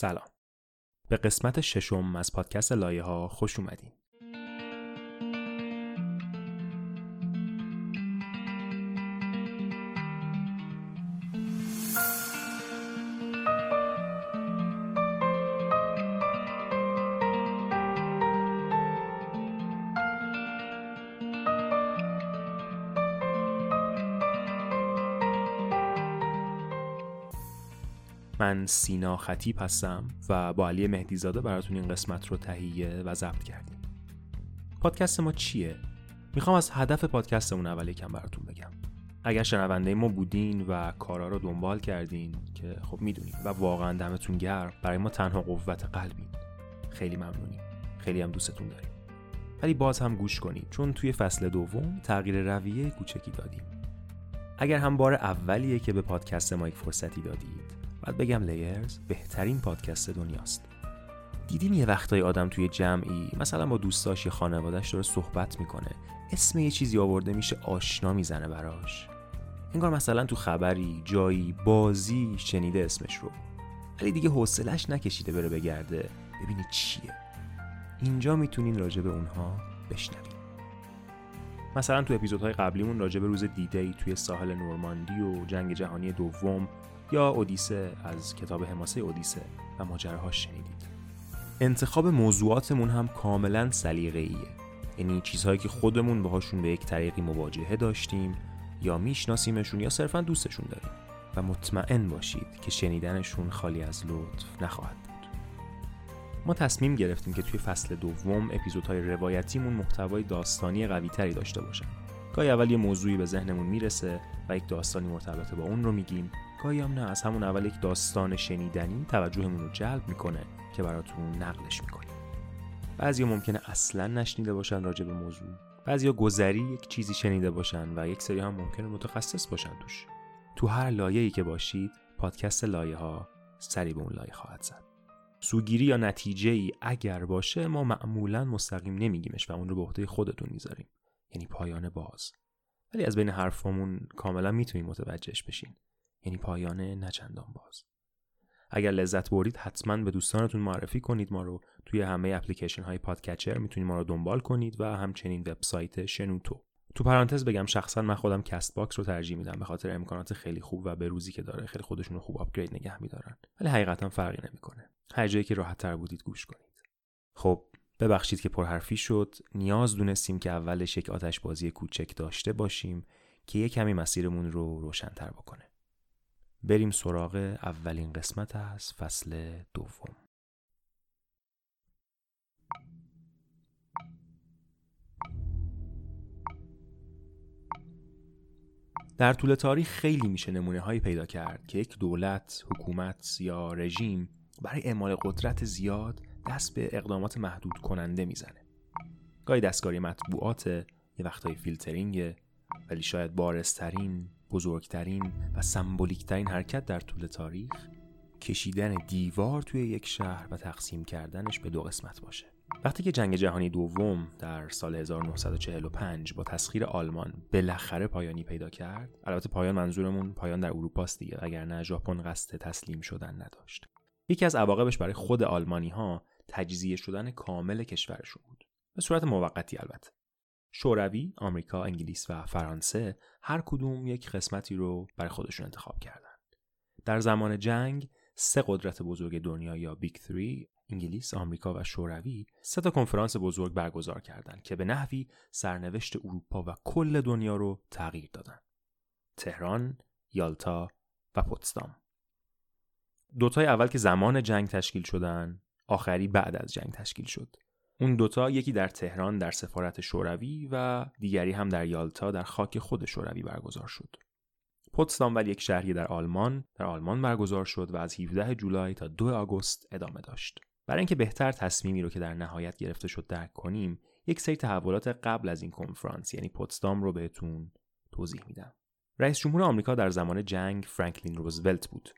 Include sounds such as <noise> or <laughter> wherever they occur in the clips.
سلام. به قسمت ششم از پادکست لایه ها خوش اومدین. سینا خطیب هستم و با علی مهدیزاده براتون این قسمت رو تهیه و ضبط کردیم. پادکست ما چیه؟ می‌خوام از هدف پادکستمون اول یکم براتون بگم. اگر شنونده ما بودین و کارا رو دنبال کردین که خب می‌دونیم و واقعا دمتون گرم برای ما تنها قوت قلبین خیلی ممنونیم. خیلی هم دوستتون داریم. ولی باز هم گوش کنید چون توی فصل دوم تغییر رویه کوچکی دادیم. اگر هم بار اولیه که به پادکست مایک فرصتی دادید بعد بگم لیرز بهترین پادکست دنیاست. دیدین یه وقتای آدم توی جمعی مثلا با دوستاش یا خانوادهش داره صحبت می‌کنه. اسم یه چیزی آورده میشه آشنا می‌زنه براش. انگار مثلا تو خبری جایی بازی شنیده اسمش رو. ولی دیگه حوصلش نکشیده بره بگرده. ببینی چیه. اینجا می‌تونین راجع به اونها بشنوید. مثلا تو اپیزودهای قبلیمون راجع به روز دیدی توی ساحل نورماندی و جنگ جهانی دوم یا اودیسه از کتاب حماسه اودیسه و ماجراهاش شنیدید. انتخاب موضوعاتمون هم کاملا سلیقه‌ایه. یعنی چیزهایی که خودمون باهاشون به یک طریقی مواجهه داشتیم یا میشناسیمشون یا صرفا دوستشون داریم. و مطمئن باشید که شنیدنشون خالی از لطف نخواهد بود. ما تصمیم گرفتیم که توی فصل دوم اپیزودهای روایتیمون محتوای داستانی قویتری داشته باشن. گاهی اول یه موضوعی به ذهنمون می‌رسه و یک داستانی مرتبط با اون رو میگیم. گاهی هم نه. از همون اول یک داستان شنیدنی توجهمون رو جلب می‌کنه که براتون نقلش می‌کنیم. بعضی ممکنه اصلا نشنیده باشن راجع به موضوع. بعضی گذری یک چیزی شنیده باشن و یک سری هم ممکنه متخصص باشن توش. تو هر لایه‌ای که باشید پادکست لایه ها سری به اون لایه خواهد زد. سوگیری یا نتیجه ای اگر باشه ما معمولا مستقیم نمیگیمش و اون رو به عهده خودتون می‌ذاریم. یعنی پایان باز. ولی از بین حرفامون کاملا می‌تونید متوجهش بشین. یعنی پایان نچندان باز. اگر لذت بردید حتما به دوستانتون معرفی کنید ما رو. توی همه اپلیکیشن های podcatcher می‌تونید ما رو دنبال کنید و همچنین وبسایت شنوتو. تو پرانتز بگم شخصا من خودم Castbox رو ترجیح میدم. به خاطر امکانات خیلی خوب و به روزی که داره خیلی خودشون رو خوب upgrade نگه میدارن. ولی حقیقتا فرقی نمی‌کنه. هر جایی که راحت تر بودید گوش کنید. خب ببخشید که پرحرفی شد. نیاز دونستیم که اولش یک آتش بازی کوچک داشته باشیم که یه کمی مسیرمون رو روشنتر بکنه. بریم سراغ اولین قسمت از فصل دوم در طول تاریخ خیلی میشه نمونه هایی پیدا کرد که یک دولت، حکومت یا رژیم برای اعمال قدرت زیاد دست به اقدامات محدود کننده می‌زنه. گاهی دستکاری مطبوعات، یه وقتهای فیلترینگ، ولی شاید بارسترین، بزرگترین و سمبولیکترین حرکت در طول تاریخ کشیدن دیوار توی یک شهر و تقسیم کردنش به دو قسمت باشه. وقتی که جنگ جهانی دوم در سال 1945 با تسخیر آلمان بالاخره پایانی پیدا کرد البته پایان منظورمون پایان در اروپاست دیگه اگر ژاپن قصد تسلیم شدن نداشت. یکی از عواقبش برای خود آلمانی ها تجزیه شدن کامل کشورشون بود. به صورت موقتی البته. شوروی، آمریکا، انگلیس و فرانسه هر کدوم یک قسمتی رو برای خودشون انتخاب کردند. در زمان جنگ سه قدرت بزرگ دنیا یا بیگ 3 انگلیس، آمریکا و شوروی سه تا کنفرانس بزرگ برگزار کردند که به نحوی سرنوشت اروپا و کل دنیا رو تغییر دادند. تهران، یالتا و پوتسدام. دوتای اول که زمان جنگ تشکیل شدن، آخری بعد از جنگ تشکیل شد. اون دوتا یکی در تهران در سفارت شوروی و دیگری هم در یالتا در خاک خود شوروی برگزار شد. پوتسدام ولی یک شهری در آلمان در آلمان برگزار شد و از 17 جولای تا 2 آگوست ادامه داشت. برای اینکه بهتر تصمیمی رو که در نهایت گرفته شد درک کنیم، یک سری تحولات قبل از این کنفرانس یعنی پوتسدام رو بهتون توضیح میدم. رئیس جمهور آمریکا در زمان جنگ فرانکلین روزولت بود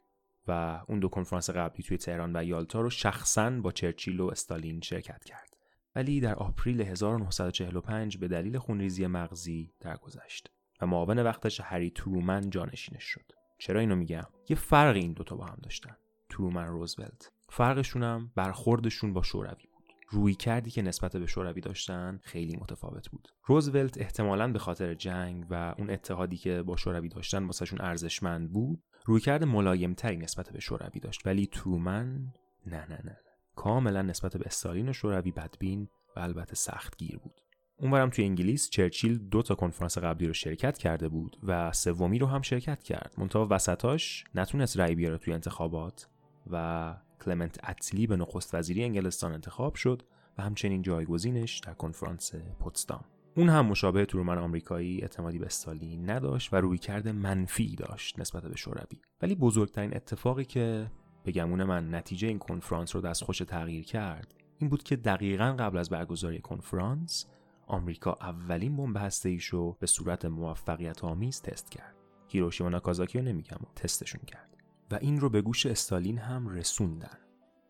و اون دو کنفرانس قبلی توی تهران و یالتا رو شخصا با چرچیل و استالین شرکت کرد. ولی در آپریل 1945 به دلیل خونریزی مغزی درگذشت و معاون وقتش هری ترومن جانشینش شد. چرا اینو میگم؟ یه فرق این دوتا با هم داشتن. ترومن روزولت فرقشون هم برخوردشون با شوروی بود روی کردی که نسبت به شوروی داشتن خیلی متفاوت بود روزولت احتمالا به خاطر جنگ و اون اتحادی که با شوروی داشتن واسهشون ارزشمند بود رویکرد ملایمتری نسبت به شوروی داشت ولی ترومن نه نه نه کاملا نسبت به استالین شوروی بدبین و البته سختگیر بود. اونورم توی انگلیس چرچیل دو تا کنفرانس قبلی رو شرکت کرده بود و سومی رو هم شرکت کرد. منتها وسطاش نتونست رأی بیاره توی انتخابات و کلمنت اتلی به نخست وزیری انگلستان انتخاب شد و همچنین جایگزینش در کنفرانس پوتسدام. اون هم مشابه ترومن آمریکایی اعتمادی به استالین نداشت و رویکرد منفی داشت نسبت به شوروی. ولی بزرگترین اتفاقی که به گمون من نتیجه این کنفرانس رو دستخوش تغییر کرد این بود که دقیقا قبل از برگزاری کنفرانس آمریکا اولین بمب هسته‌ایش رو به صورت موفقیت آمیز تست کرد. هیروشیما ناکازاکی رو نمیگم تستشون کرد و این رو به گوش استالین هم رسوندن.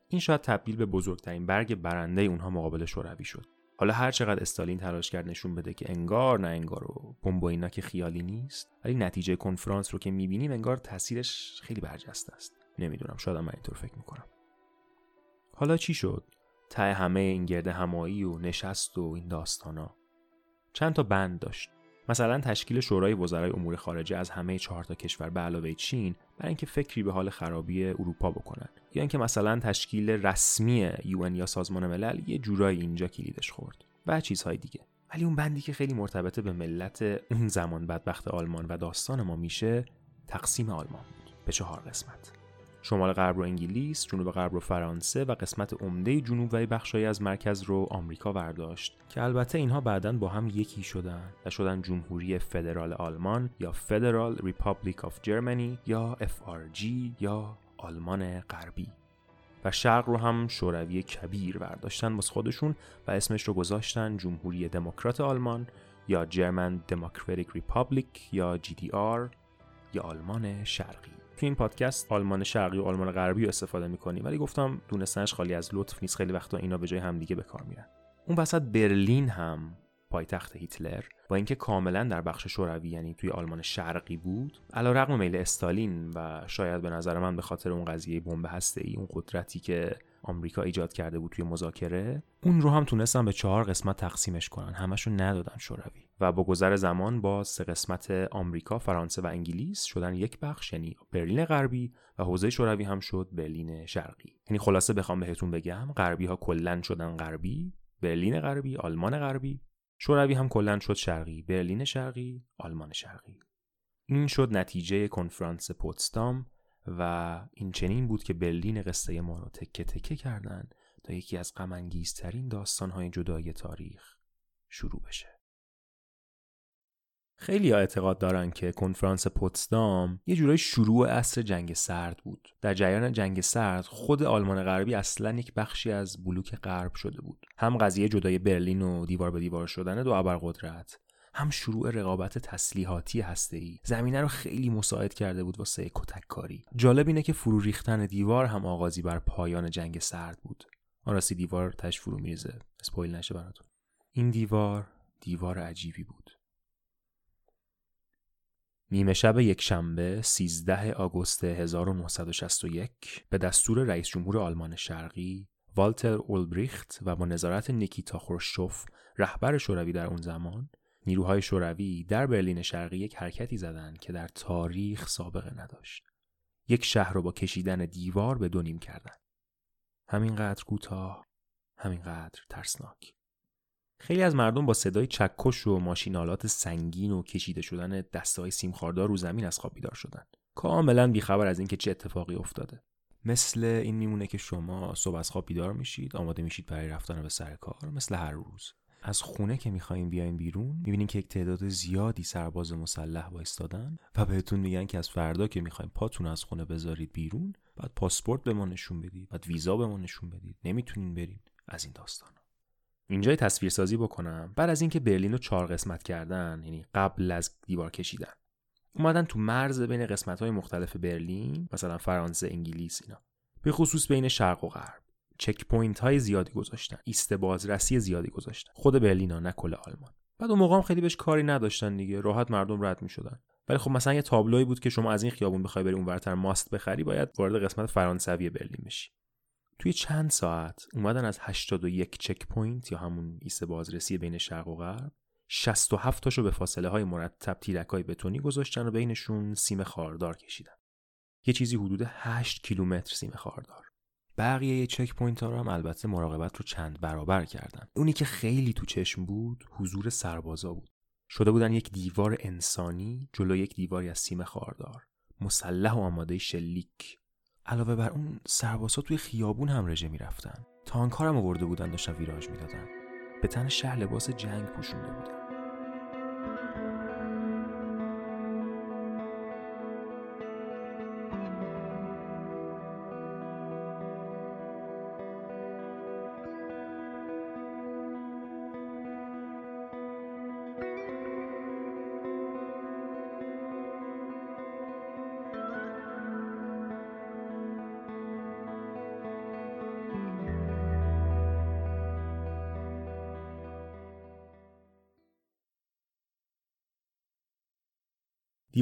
این شاید تبدیل به بزرگترین برگ برنده اونها مقابل شوروی شد. حالا هر چقدر استالین تلاش کرد نشون بده که انگار نه انگار و بمب اینا که خیالی نیست ولی نتیجه کنفرانس رو که می‌بینیم انگار تاثیرش خیلی برجسته است نمی‌دونم شاید من اینطور فکر می‌کنم. حالا چی شد؟ ته همه این گرد همایی و نشست و این داستانا. چند تا بند داشت. مثلا تشکیل شورای وزرای امور خارجه از همه چهار تا کشور به علاوه چین برای اینکه فکری به حال خرابی اروپا بکنن. یا اینکه مثلا تشکیل رسمی یون یا سازمان ملل یه جورایی اینجا کلیدش خورد و چیزهای دیگه. ولی اون بندی که خیلی مرتبط به ملت اون زمان بدبخت آلمان و داستان ما میشه تقسیم آلمان بود به چهار قسمت. شمال غرب رو انگلیس، جنوب غرب رو فرانسه و قسمت عمده جنوب و بخشایی از مرکز رو آمریکا برداشت که البته اینها بعدا با هم یکی شدن و شدن جمهوری فدرال آلمان یا Federal Republic of Germany یا FRG یا آلمان غربی. و شرق رو هم شوروی کبیر برداشتن باز خودشون و اسمش رو گذاشتن جمهوری دموکرات آلمان یا German Democratic Republic یا GDR یا آلمان شرقی. تو این پادکست آلمان شرقی و آلمان غربی رو استفاده می‌کنیم ولی گفتم دونستنش خالی از لطف نیست. خیلی وقتا اینا به جای همدیگه به کار میرن. اون وسط برلین هم پایتخت هیتلر با اینکه کاملا در بخش شوروی یعنی توی آلمان شرقی بود رقم میل استالین و شاید به نظر من به خاطر اون قضیه بمب ای اون قدرتی که آمریکا ایجاد کرده بود توی مذاکره اون رو هم تونستن به چهار قسمت تقسیمش کنن. همشو ندادن شوروی. و با گذر زمان با سه قسمت آمریکا، فرانسه و انگلیس شدن یک بخش یعنی برلین غربی و حوزه شوروی هم شد برلین شرقی. یعنی خلاصه بخوام بهتون بگم غربی ها کلا شدن غربی برلین غربی آلمان غربی. شوروی هم کلا شد شرقی برلین شرقی آلمان شرقی. این شد نتیجه کنفرانس پوتسدام. و این چنین بود که برلین قصه ما رو تکه تکه کردن تا یکی از غمانگیزترین داستانهای جدای تاریخ شروع بشه خیلی اعتقاد دارن که کنفرانس پوتسدام یه جورای شروع عصر جنگ سرد بود. در جریان جنگ سرد خود آلمان غربی اصلا یک بخشی از بلوک غرب شده بود. هم قضیه جدای برلین و دیوار به دیوار شدن دو ابرقدرت هم شروع رقابت تسلیحاتی هسته‌ای. زمینه رو خیلی مساعد کرده بود واسه کتک کاری جالب اینه که فرو ریختن دیوار هم آغازی بر پایان جنگ سرد بود. آن راستی دیوار تش فرو میرزه اسپویل نشه براتون. این دیوار دیوار عجیبی بود. نیمه شب یک شنبه 13 آگوست 1961 به دستور رئیس جمهور آلمان شرقی والتر اولبریخت و با نظارت نیکیتا خروشچوف رهبر شوروی در اون زمان نیروهای شوروی در برلین شرقی یک حرکتی زدند که در تاریخ سابقه نداشت. یک شهر رو با کشیدن دیوار به دو نیم کردن. همینقدر کوتاه، همینقدر ترسناک. خیلی از مردم با صدای چکش و ماشینالات سنگین و کشیده شدن دستای سیمخاردار رو زمین از خواب بیدار شدن. کاملا بیخبر از اینکه چه اتفاقی افتاده. مثل این میمونه که شما صبح از خواب بیدار میشید آماده میشید برای رفتن به سر کار مثل هر روز از خونه که می‌خوایم بیاین بیرون می‌بینین که یک تعداد زیادی سرباز مسلح وایستادن و بهتون میگن که از فردا که می‌خوایم پاتون از خونه بذارید بیرون بعد پاسپورت به ما نشون بدید بعد ویزا به ما نشون بدید. نمی‌تونین برین از این داستان اینجا یه تصویرسازی بکنم بعد از اینکه برلین رو چهار قسمت کردن یعنی قبل از دیوار کشیدن. اومدن تو مرز بین قسمت های مختلف برلین مثلا فرانسه انگلیس اینا. به خصوص بین شرق و غرب. checkpoint های زیادی گذاشتن ایست بازرسی زیادی گذاشتن. خود برلینا نه کل آلمان. بعد اون موقع هم خیلی بهش کاری نداشتن دیگه. راحت مردم رد می‌شدن. ولی خب مثلا یه تابلوی بود که شما از این خیابون بخوای بری اونورتر ماست بخری باید وارد قسمت فرانسوی برلین بشی. توی چند ساعت اومدن از 81 checkpoint یا همون ایست بازرسی بین شرق و غرب 67 تاشو به فاصله های مرتب تیرک های بتونی گذاشتن و بینشون سیم خاردار کشیدن. یه چیزی حدود 8 کیلومتر سیم خاردار. بقیه checkpoint ها رو هم البته مراقبت رو چند برابر کردن. اونی که خیلی تو چشم بود حضور سربازا بود. شده بودن یک دیوار انسانی جلو یک دیواری از سیم خاردار. مسلح و آماده شلیک. علاوه بر اون سربازا توی خیابون هم رژه می‌رفتن. تانک هم آورده بودن داشتن ویراژ می‌دادن. به تن شهر لباس جنگ پوشونده بودن.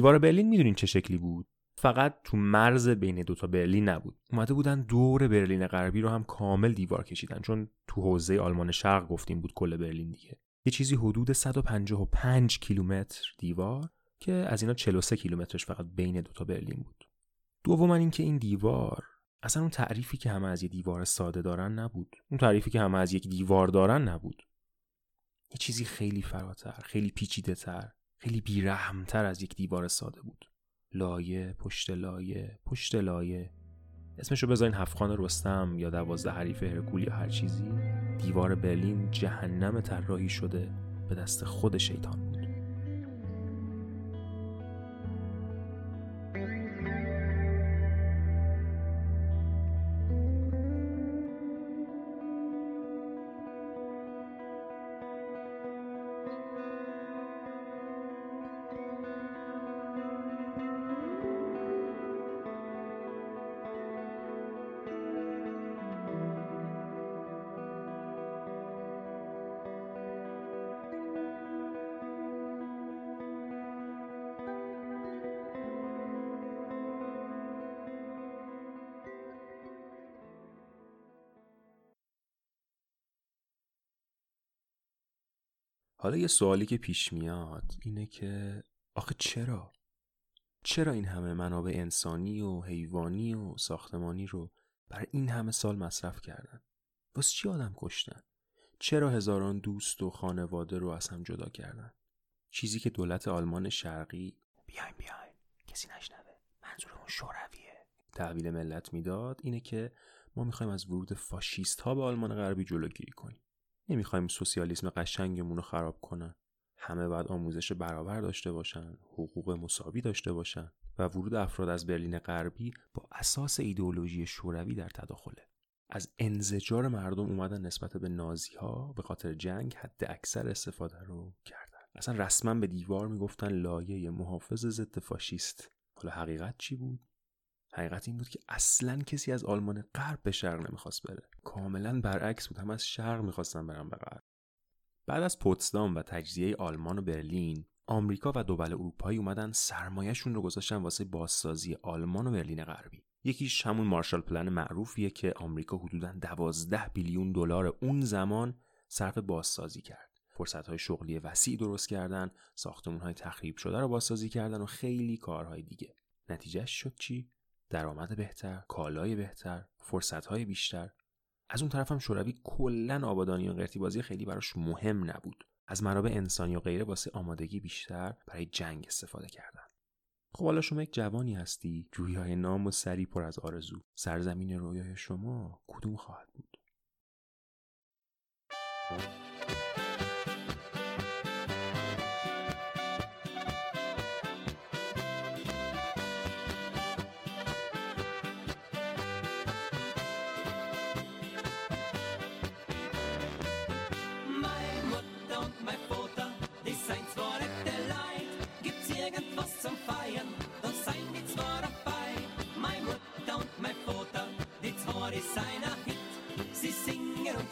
دیوار برلین می‌دونین چه شکلی بود؟ فقط تو مرز بین دوتا برلین نبود. اومده بودن دور برلین غربی رو هم کامل دیوار کشیدن چون تو حوزه آلمان شرق گفتیم بود کل برلین دیگه. یه چیزی حدود 155 کیلومتر دیوار که از اینا 43 کیلومترش فقط بین دوتا برلین بود. دوما اینکه این دیوار اصلا اون تعریفی که همه از یه دیوار ساده دارن نبود. اون تعریفی که همه از یک دیوار دارن نبود. یه چیزی خیلی فراتر خیلی پیچیده تر خیلی بیرحمتر از یک دیوار ساده بود. لایه پشت لایه پشت لایه. اسمشو بذارین هفخان رستم یا دوازده حریف هرکول یا هر چیزی. دیوار برلین جهنم طراحی شده به دست خود شیطان. بود حالا یه سوالی که پیش میاد اینه که آخه چرا؟ چرا این همه منابع انسانی و حیوانی و ساختمانی رو بر این همه سال مصرف کردن؟ واسه چی آدم کشتن؟ چرا هزاران دوست و خانواده رو از هم جدا کردن؟ چیزی که دولت آلمان شرقی بیاین بیاین کسی نشنوه منظورمون شورویه تحویل ملت می‌داد اینه که ما می‌خوایم از ورود فاشیست ها به آلمان غربی جلوگیری کنیم نمی‌خوایم سوسیالیسم قشنگمون رو خراب کنن. همه باید آموزش برابر داشته باشن حقوق مساوی داشته باشن و ورود افراد از برلین غربی با اساس ایدئولوژی شوروی در تداخله. از انزجار مردم اومدن نسبت به نازی ها به خاطر جنگ حد اکثر استفاده رو کردن. اصلا رسما به دیوار می‌گفتن لایه محافظ ضد فاشیست. حالا حقیقت چی بود؟ حقیقت این بود که اصلا کسی از آلمان غرب به شرق نمی‌خواست بره. کاملا برعکس بود. هم از شرق می‌خواستن برن به غرب. بعد از پوتسدام و تجزیه آلمان و برلین آمریکا و دول اروپایی اومدن سرمایهشون رو گذاشتن واسه بازسازی آلمان و برلین غربی. یکیش همون مارشال پلن معروفیه که آمریکا حدودا 12 بیلیون دلار اون زمان صرف بازسازی کرد. فرصت های شغلی وسیع درست کردن ساختمون های تخریب شده رو بازسازی کردن و خیلی کارهای دیگه. نتیجهش شد چی؟ درآمد بهتر کالای بهتر فرصتهای بیشتر. از اون طرف هم شوروی کلا آبادانی و قرتی خیلی براش مهم نبود. از منابع انسانی و غیره واسه آمادگی بیشتر برای جنگ استفاده کردن. خب حالا شما یک جوانی هستی جویای نام و سری پر از آرزو. سرزمین رویای شما کدوم خواهد بود؟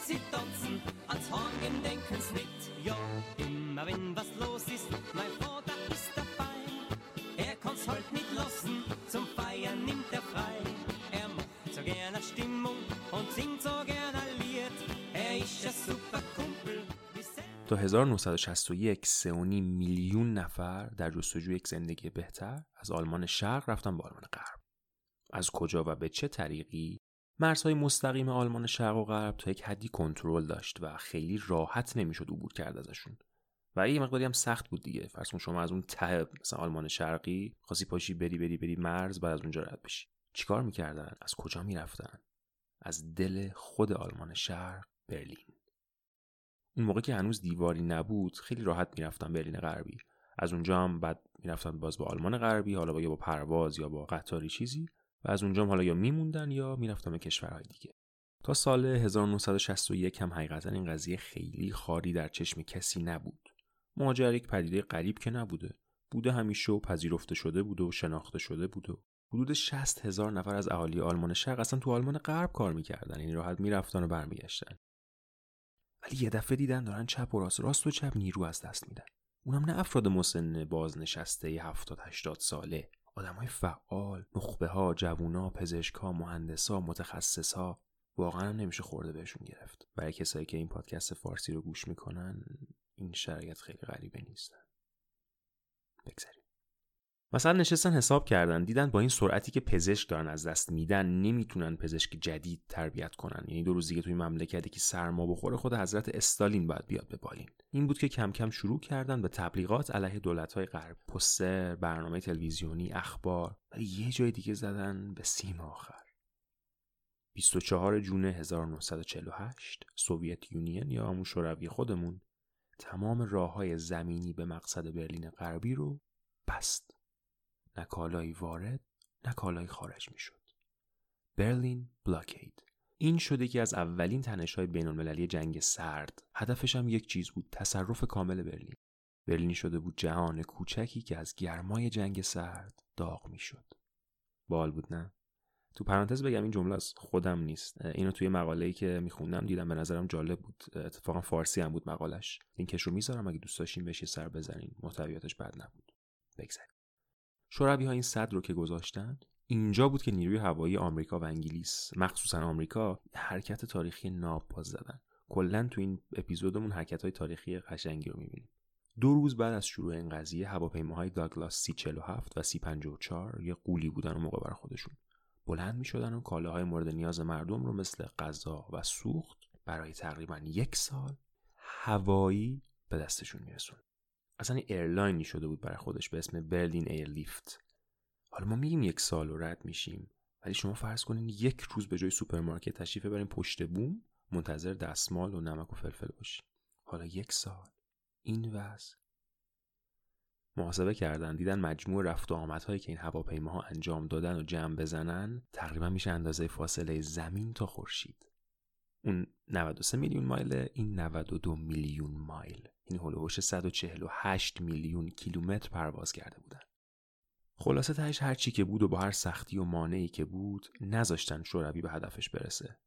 sie tanzen, ans Horn Denkens nicht. Ja, immer wenn was los ist, mein Vater ist dabei. Er kann's halt nicht lassen, zum Feiern nimmt er frei. Er macht so gerne Stimmung und singt so gerne Lied. Er ist ein super Kumpel. تا 1961 سئونی میلیون نفر در جستجوی یک زندگی بهتر از آلمان شرق رفتن به آلمان غرب از کجا و به چه طریقی مرزهای مستقیم آلمان شرق و غرب تا یک حدی کنترل داشت و خیلی راحت نمی‌شد عبور کرد ازشون. و یه مقداری هم سخت بود دیگه. فرض شما از اون ته مثلا آلمان شرقی خاصی پاشی بری بری بری مرز بعد از اونجا رد بشی. چیکار می‌کردن؟ از کجا می‌رفتن؟ از دل خود آلمان شرق برلین. اون موقع که هنوز دیواری نبود خیلی راحت می‌رفتن برلین غربی. از اونجا هم بعد می‌رفتن باز به آلمان غربی حالا با یا با پرواز یا با قطاری چیزی. و از اونجا حالا یا میموندن یا می‌رفتن به کشورهای دیگه. تا سال 1961 هم حقیقتا این قضیه خیلی خاری در چشم کسی نبود. مهاجر یک پدیده غریب که نبوده. بوده همیشه و پذیرفته شده بوده و شناخته شده بوده حدود 60 هزار نفر از اهالی آلمان شرق اصلا تو آلمان غرب کار می‌کردن. یعنی راحت می‌رفتن و برمیگشتن. ولی یه دفعه دیدن دارن چپ و راست راست و چپ نیرو از دست میدن. اونم نه افراد مسن بازنشسته 70 80 ساله. آدمای فعال نخبه ها جوونا پزشکا مهندسا متخصصا واقعا نمیشه خورده بهشون گرفت. برای کسایی که این پادکست فارسی رو گوش می‌کنن این شرایط خیلی غریبه نیستن بگذاریم. مثلا نشستن حساب کردن دیدن با این سرعتی که پزشک دارن از دست میدن نمی‌تونن پزشک جدید تربیت کنن. یعنی دو روز دیگه توی مملکتی که سرما بخوره خود حضرت استالین باید بیاد به بالین. این بود که کم کم شروع کردن به تبلیغات علیه دولت‌های غرب پستر برنامه تلویزیونی اخبار ولی یه جای دیگه زدن به سیم آخر 24 جون 1948 سوویت یونین یا همون شوروی خودمون تمام راه های زمینی به مقصد برلین غربی رو بست. نه کالایی وارد نه کالایی خارج می شد. برلین بلاکید این شده که از اولین تنش های بین المللی جنگ سرد هدفش هم یک چیز بود تصرف کامل برلین. برلین شده بود جهان کوچکی که از گرمای جنگ سرد داغ می شد بال بود نه؟ تو پرانتز بگم این جمله از خودم نیست. اینو توی مقاله ای که میخوندم دیدم به نظرم جالب بود. اتفاقا فارسی هم بود مقالش لینکش رو می‌ذارم اگه دوست داشتین بهش سر بزنین. محتویاتش بد نبود. بگذاریم. شوروی ها این صد رو که گذاشتن اینجا بود که نیروی هوایی آمریکا و انگلیس مخصوصا آمریکا حرکت تاریخی ناب باز زدن. کلا تو این اپیزودمون حرکت های تاریخی قشنگی رو می‌بینیم. دو روز بعد از شروع این قضیه هواپیماهای داگلاس سی 47 و سی 54 یه قولی بودن و موقع بر خودشون. بلند می شدن و کالاهای مورد نیاز مردم رو مثل غذا و سوخت برای تقریبا یک سال هوایی به دستشون می‌رسوندن اصلا airline ی شده بود برای خودش به اسم Berlin Airlift حالا ما میگیم یک سال رو رد میشیم ولی شما فرض کنین یک روز به جای سوپرمارکت تشریف بریم پشت بوم منتظر دستمال و نمک و فلفل باشیم حالا یک سال. این وضع. محاسبه کردن دیدن مجموع رفت و آمدهایی که این هواپیماها انجام دادن و جمع بزنن تقریبا میشه اندازه فاصله زمین تا خورشید. اون 93 میلیون مایل این 92 میلیون مایل. این هلوهوش 148 میلیون کیلومتر پرواز کرده بودن. خلاصه تهش هر چی که بود و با هر سختی و مانعی که بود نذاشتن شوروی به هدفش برسه.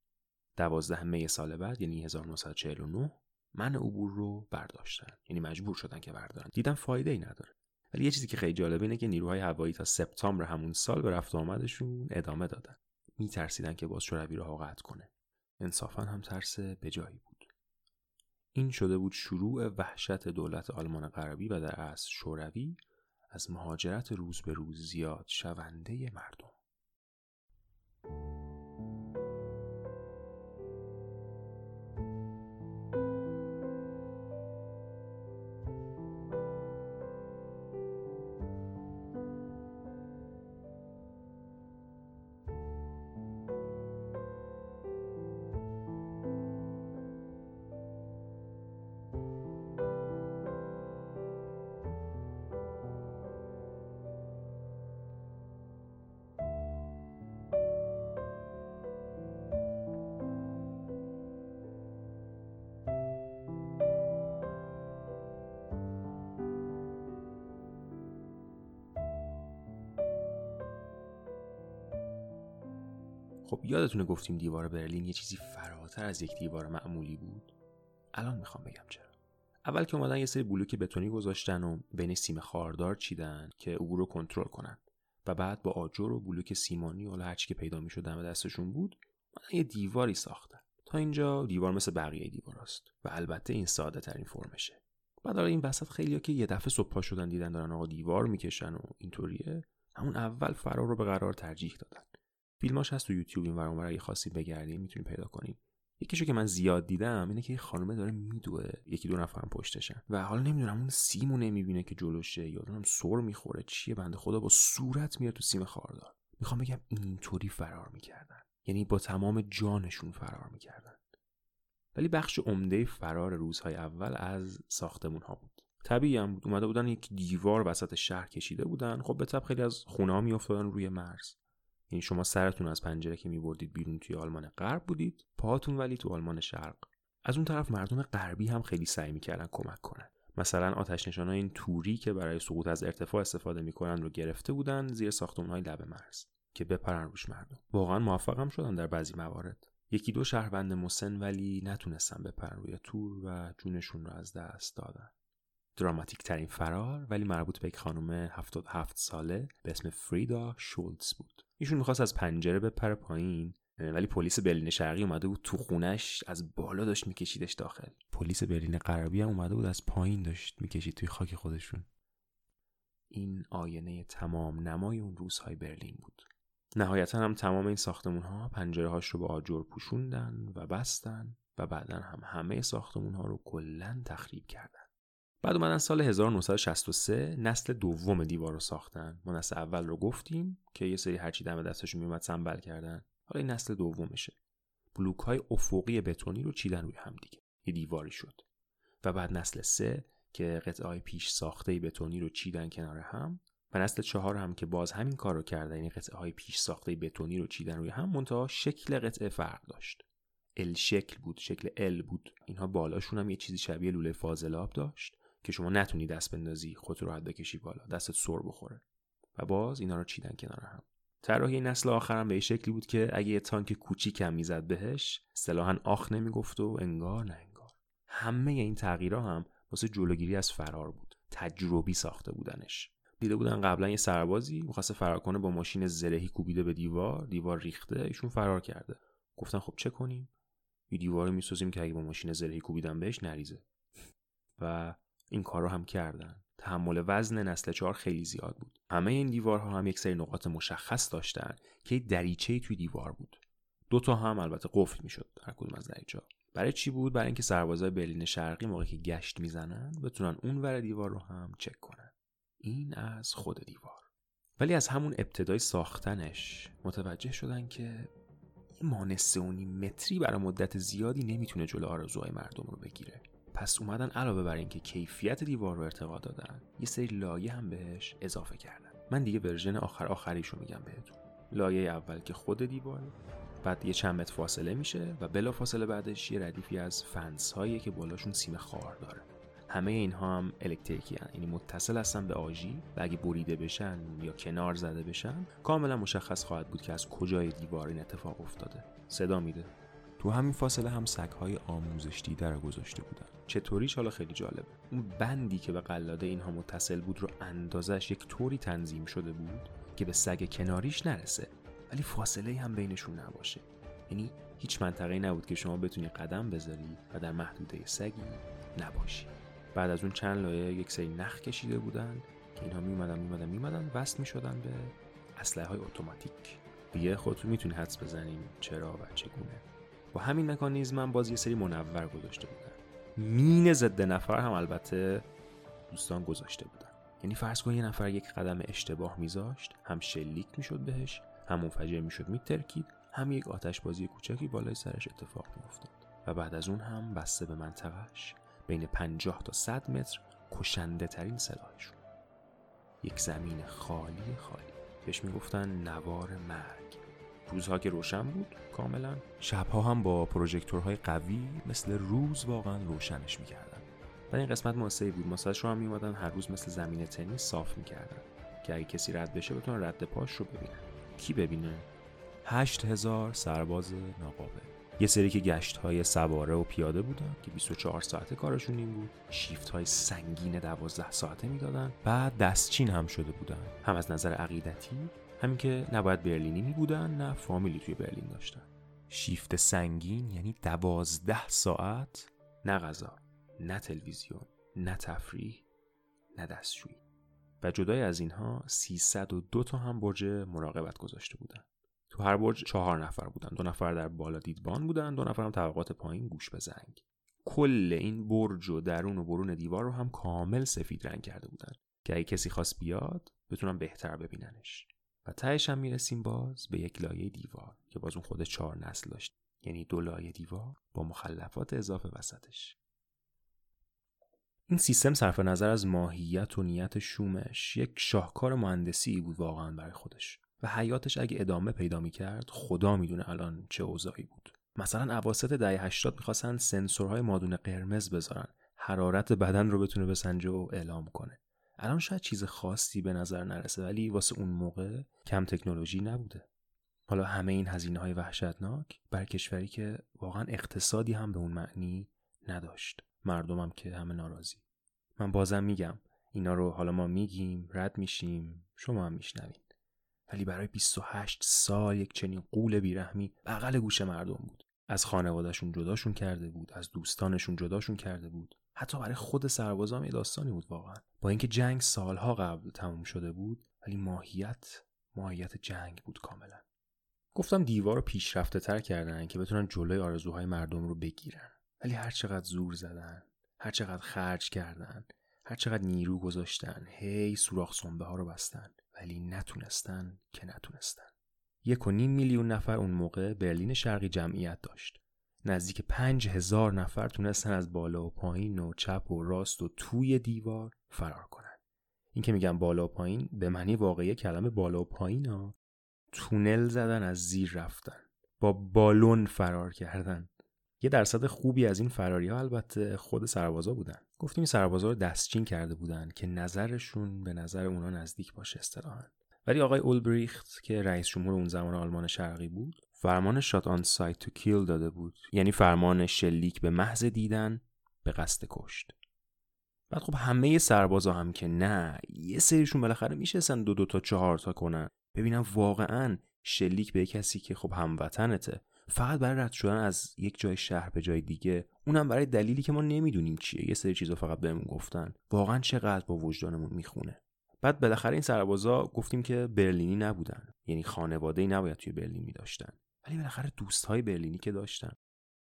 دوازده می سال بعد یعنی 1949 من عبور رو برداشتن. یعنی مجبور شدن که بردارن. دیدم فایده ای نداره. ولی یه چیزی که خیلی جالبه اینه که نیروهای هوایی تا سپتامبر همون سال به رفت آمدشون ادامه دادن. میترسیدن که باز شوروی رو قطع کنه. انصافا هم ترس به جایی بود. این شده بود شروع وحشت دولت آلمان غربی و در اصل شوروی از مهاجرت روز به روز زیاد شونده مردم. یادتونه گفتیم دیوار برلین یه چیزی فراتر از یک دیوار معمولی بود؟ الان می‌خوام بگم چرا. اول که اومدن یه سری بلوک بتونی گذاشتن و بین سیم خاردار چیدن که عبور رو کنترل کنن. و بعد با آجر و بلوک سیمانی و هرچی که پیدا می‌شد دم دستشون بود اومدن یه دیواری ساختن. تا اینجا دیوار مثل بقیه دیواراست و البته این ساده ترین فرمشه. بعد این وسط خیلی که یه دفعه صبح شدن دیدن دارن آقا دیوار می‌کشن و اینطوریه همون اول فرار رو به قرار ترجیح دادن. فیلماش هست تو یوتیوب این ورانور اگه خاصی بگردین می‌تونین پیدا کنین یکیشو که من زیاد دیدم اینه که یه خانومه داره میدوه. یکی دو نفرم پشتشن. و حالا نمی‌دونم اون سیمو نمی‌بینه که جلوشه یا دونم سر می‌خوره. چیه؟ بنده خدا با صورت میاد تو سیم خاردار. می‌خوام بگم اینطوری فرار می‌کردن. یعنی با تمام جانشون فرار می‌کردن. ولی بخش عمده فرار روزهای اول از ساختمون ها بود. طبیعی هم بود. اومده بودن یک دیوار وسط شهر کشیده بودن. خب به طب خیلی از خونه ها میافتادن روی مرز. یعنی شما سرتون از پنجره که میبردید بیرون توی آلمان غرب بودید پاهاتون ولی تو آلمان شرق. از اون طرف مردم غربی هم خیلی سعی می‌کردن کمک کنن. مثلا آتش نشان این توری که برای سقوط از ارتفاع استفاده می‌کنن رو گرفته بودن زیر ساختمان های لب مرز که بپرن روش مردم. واقعا موفقم شدن در بعضی موارد. یکی دو شهروند مسن ولی نتونستن بپرن روی تور و جونشون رو از دست دادن. دراماتیک ترین فرار ولی مربوط به یک خانم 77 ساله به اسم فریدا شولتز بود. ایشون می‌خواست از پنجره بپره پایین ولی پلیس برلین شرقی اومده بود تو خونش از بالا داشت میکشیدش داخل. پلیس برلین غربی هم اومده بود از پایین داشت می‌کشید توی خاک خودشون. این آینه تمام نمای اون روزهای برلین بود. نهایتا هم تمام این ساختمون ها پنجره هاش رو به آجر پوشوندن و بستن و بعدا هم همه ساختمون ها رو کلا تخریب کردن. بعد اومدن سال 1963 نسل دوم دیوار رو ساختن. ما نسل اول رو گفتیم که یه سری هرچی دم دستشون میومد سنبل کردن. حالا این نسل دومشه. بلوک های افقی بتونی رو چیدن روی هم دیگه. یه دیواری شد. و بعد نسل سه که قطعه های پیش ساخته بتونی رو چیدن کنار هم و نسل چهار هم که باز همین کار رو کردن یعنی قطعه های پیش ساخته بتونی رو چیدن روی هم منتها شکل قطعه فرق داشت. ال شکل بود شکل ال بود. اینها بالاشون هم یه چیزی شبیه لوله فاضلاب داشت. که شما نتونی دست بندازی خود راحت بکشی بالا دستت سر بخوره. و باز اینا رو چیدن کنار هم. طراحی نسل آخرم به شکلی بود که اگه یه تانک کوچیکم می‌زد بهش اصطلاحا آخ نمی‌گفت و انگار نه انگار. همه این تغییرها هم واسه جلوگیری از فرار بود. تجربی ساخته بودنش. دیده بودن قبلا یه سربازی می‌خواسته فرار کنه با ماشین زرهی کوبیده به دیوار. دیوار ریخته ایشون فرار کرده. گفتن خب چه کنیم؟ یه دیوار می‌سازیم که اگه با ماشین زرهی کوبیدن بهش نریزه. و این کار رو هم کردن. تحمل وزن نسل چهار خیلی زیاد بود. همه این دیوارها هم یک سری نقاط مشخص داشتن که دریچه توی دیوار بود. دو تا هم البته قفل می‌شد هر کدوم از دریچه برای چی بود؟ برای اینکه سربازای برلین شرقی موقعی که گشت می‌زنن بتونن اون ور دیوار رو هم چک کنن. این از خود دیوار. ولی از همون ابتدای ساختنش متوجه شدن که یه مانع متری برای مدت زیادی نمی‌تونه جلو آرزوهای مردم رو بگیره. پس اومدن علاوه بر اینکه کیفیت دیوار رو ارتقا دادن یه سری لایه هم بهش اضافه کردن. من دیگه ورژن آخر آخریشو میگم بهتون. لایه اول که خود دیواره بعد یه چند متر فاصله میشه و بلا فاصله بعدش یه ردیفی از فنس هایی که بالاشون سیم خار داره. همه اینها هم الکتریکی هن. یعنی متصل هستن به آژی و اگه بریده بشن یا کنار زده بشن کاملا مشخص خواهد بود که از کجای دیوار این اتفاق افتاده. صدا میده. تو همین فاصله هم سگهای آموزش دیده رو گذاشته بودن. چطوریش حالا خیلی جالبه. اون بندی که به قلاده اینها متصل بود رو اندازش یک طوری تنظیم شده بود که به سگ کناریش نرسه. ولی فاصله هم بینشون نباشه. یعنی هیچ منطقه نبود که شما بتونی قدم بذاری و در محدوده سگی نباشی. بعد از اون چند لایه یک سری نخ کشیده بودن که اینها میومدن میومدن میومدن وصل می‌شدن به اسلحه های اتوماتیک. دیگه خودتون می‌تونی حدس بزنین چرا و چگونه. با همین مکانیزم هم باز یه سری منور گذاشته بودن. مین ضد نفر هم البته دوستان گذاشته بودن. یعنی فرض کن یه نفر یک قدم اشتباه میذاشت هم شلیک می‌شد بهش هم منفجر می‌شد میترکید هم یک آتش بازی کوچکی بالای سرش اتفاق میافتاد. و بعد از اون هم بسته به منطقهش بین 50 تا 100 متر کشنده ترین سلاحشون یک زمین خالی خالی. بهش می‌گفتن نوار مرگ. روزها که روشن بود کاملا. شبها هم با پروژکتورهای قوی مثل روز واقعا روشنش می‌کردن. و این قسمت ماسه بود. ماسه رو هم میومدن هر روز مثل زمین تنیس صاف می‌کردن که اگه کسی رد بشه بتونه رد پاش رو ببینه. کی ببینه؟ هشت هزار سرباز ناقابل. یه سری که گشت های سواره و پیاده بودن که 24 ساعته کارشون این بود. شیفت های سنگین 12 ساعته می‌دادن. بعد دستچین هم شده بودن. هم از نظر عقیدتی همین که نباید برلینی می بودن نه فامیلی توی برلین داشتن. شیفت سنگین یعنی دوازده ساعت نه غذا نه تلویزیون نه تفریح نه دستشویی. و جدای از اینها 302 تا هم برج مراقبت گذاشته بودن. تو هر برج چهار نفر بودن. دو نفر در بالا دیدبان بودن دو نفر هم طبقات پایین گوش به زنگ. کل این برج و درون و برون دیوار رو هم کامل سفید رنگ کرده بودن که اگه کسی خواست بیاد بتونن بهتر ببیننش. و تهش هم می‌رسیم باز به یک لایه دیوار که باز اون خود چهار نسل داشت. یعنی دو لایه دیوار با مخلفات اضافه وسطش. این سیستم صرف نظر از ماهیت و نیت شومش یک شاهکار مهندسی بود واقعا برای خودش. و حیاتش اگه ادامه پیدا می‌کرد خدا می‌دونه الان چه اوضاعی بود. مثلا اواسط دهه 80 می‌خواستن سنسورهای مادون قرمز بذارن. حرارت بدن رو بتونه بسنجه و اعلام کنه. الان شاید چیز خاصی به نظر نرسه ولی واسه اون موقع کم تکنولوژی نبوده. حالا همه این هزینه های وحشتناک بر کشوری که واقعا اقتصادی هم به اون معنی نداشت. مردمم که همه ناراضی. من بازم میگم اینا رو حالا ما میگیم رد میشیم شما هم میشنوین. ولی برای 28 سال یک چنین قول بیرحمی بغل گوش مردم بود. از خانوادهشون جداشون کرده بود از دوستانشون جداشون کرده بود. حتی برای خود سربازان یه داستانی بود واقعا. با اینکه جنگ سالها قبل تموم شده بود ولی ماهیت ماهیت جنگ بود کاملا. گفتم دیوار رو پیشرفته تر کردن که بتونن جلوی آرزوهای مردم رو بگیرن. ولی هر چقدر زور زدن هر چقدر خرج کردن هر چقدر نیرو گذاشتن هی سوراخ سنبه ها رو بستن. ولی نتونستن که نتونستن. یک و نیم میلیون نفر اون موقع برلین شرقی جمعیت داشت. نزدیک پنج هزار نفر تونستن از بالا و پایین و چپ و راست و توی دیوار فرار کنن. این که میگم بالا و پایین به معنی واقعی کلمه بالا و پایین ها. تونل زدن از زیر رفتن. با بالون فرار کردن. یه درصد خوبی از این فراری ها البته خود سربازا بودن. گفتیم سربازا رو دستچین کرده بودن که نظرشون به نظر اونا نزدیک باشه اصطلاحا. ولی آقای اولبریخت که رئیس جمهور اون زمان آلمان شرقی بود فرمان شات آن سایت تو کیل داده بود. یعنی فرمان شلیک به محض دیدن به قصد کشت. بعد خب همه سربازا هم که نه یه سریشون بالاخره میشستن دو دو تا چهار تا کنن. ببینم واقعا شلیک به کسی که خب هموطنته فقط برای رد شدن از یک جای شهر به جای دیگه اونم برای دلیلی که ما نمی‌دونیم چیه. یه سری چیزا فقط بهمون گفتن. واقعا چقدر با وجدانمون می‌خونه. بعد بالاخره این سربازا گفتیم که برلینی نبودن. یعنی خانواده ای نباید توی برلین می داشتن ولی بالاخره دوست های برلینی که داشتن.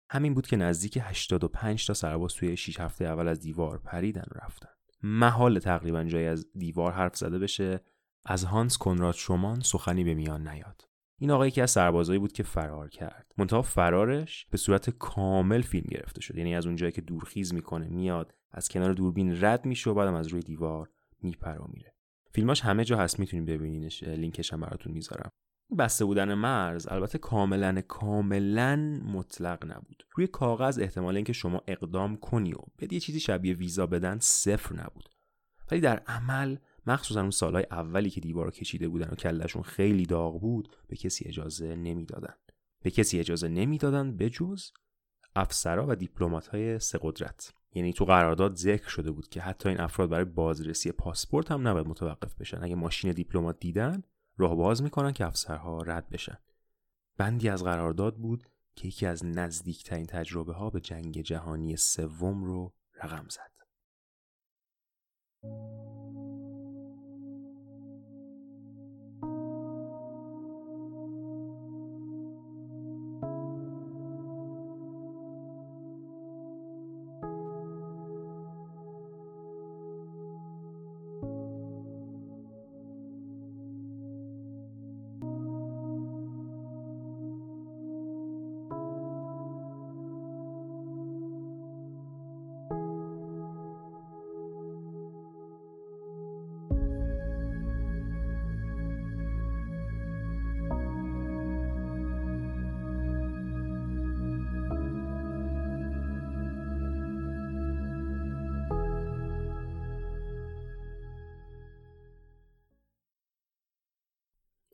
همین بود که نزدیک 85 تا سرباز توی 6 هفته اول از دیوار پریدن رفتن. محال تقریبا جایی از دیوار حرف زده بشه از هانس کنراد شومان سخنی به میان نیاد. این آقایی که از سربازایی بود که فرار کرد. منتها فرارش به صورت کامل فیلم گرفته شد. یعنی از اونجایی که دورخیز می‌کنه میاد از کنار دوربین رد میشه و بعدم از روی دیوار میپره و میره فیلماش همه جا هست می‌تونید ببینینش. لینکش هم براتون می‌ذارم. بسته بودن مرز البته کاملا کاملا مطلق نبود. روی کاغذ احتمال اینکه شما اقدام کنی و بدی چیزی شبیه ویزا بدن صفر نبود. ولی در عمل مخصوصا اون سالهای اولی که دیوار کشیده بودن و کلشون خیلی داغ بود به کسی اجازه نمی‌دادن. به کسی اجازه نمی‌دادن بجز افسرا و دیپلمات های سه قدرت. یعنی تو قرارداد ذکر شده بود که حتی این افراد برای بازرسی پاسپورت هم نباید متوقف بشن. اگه ماشین دیپلمات دیدن راه باز می‌کنن که افسرها رد بشن. بندی از قرارداد بود که یکی از نزدیکترین تجربه ها به جنگ جهانی سوم رو رقم زد.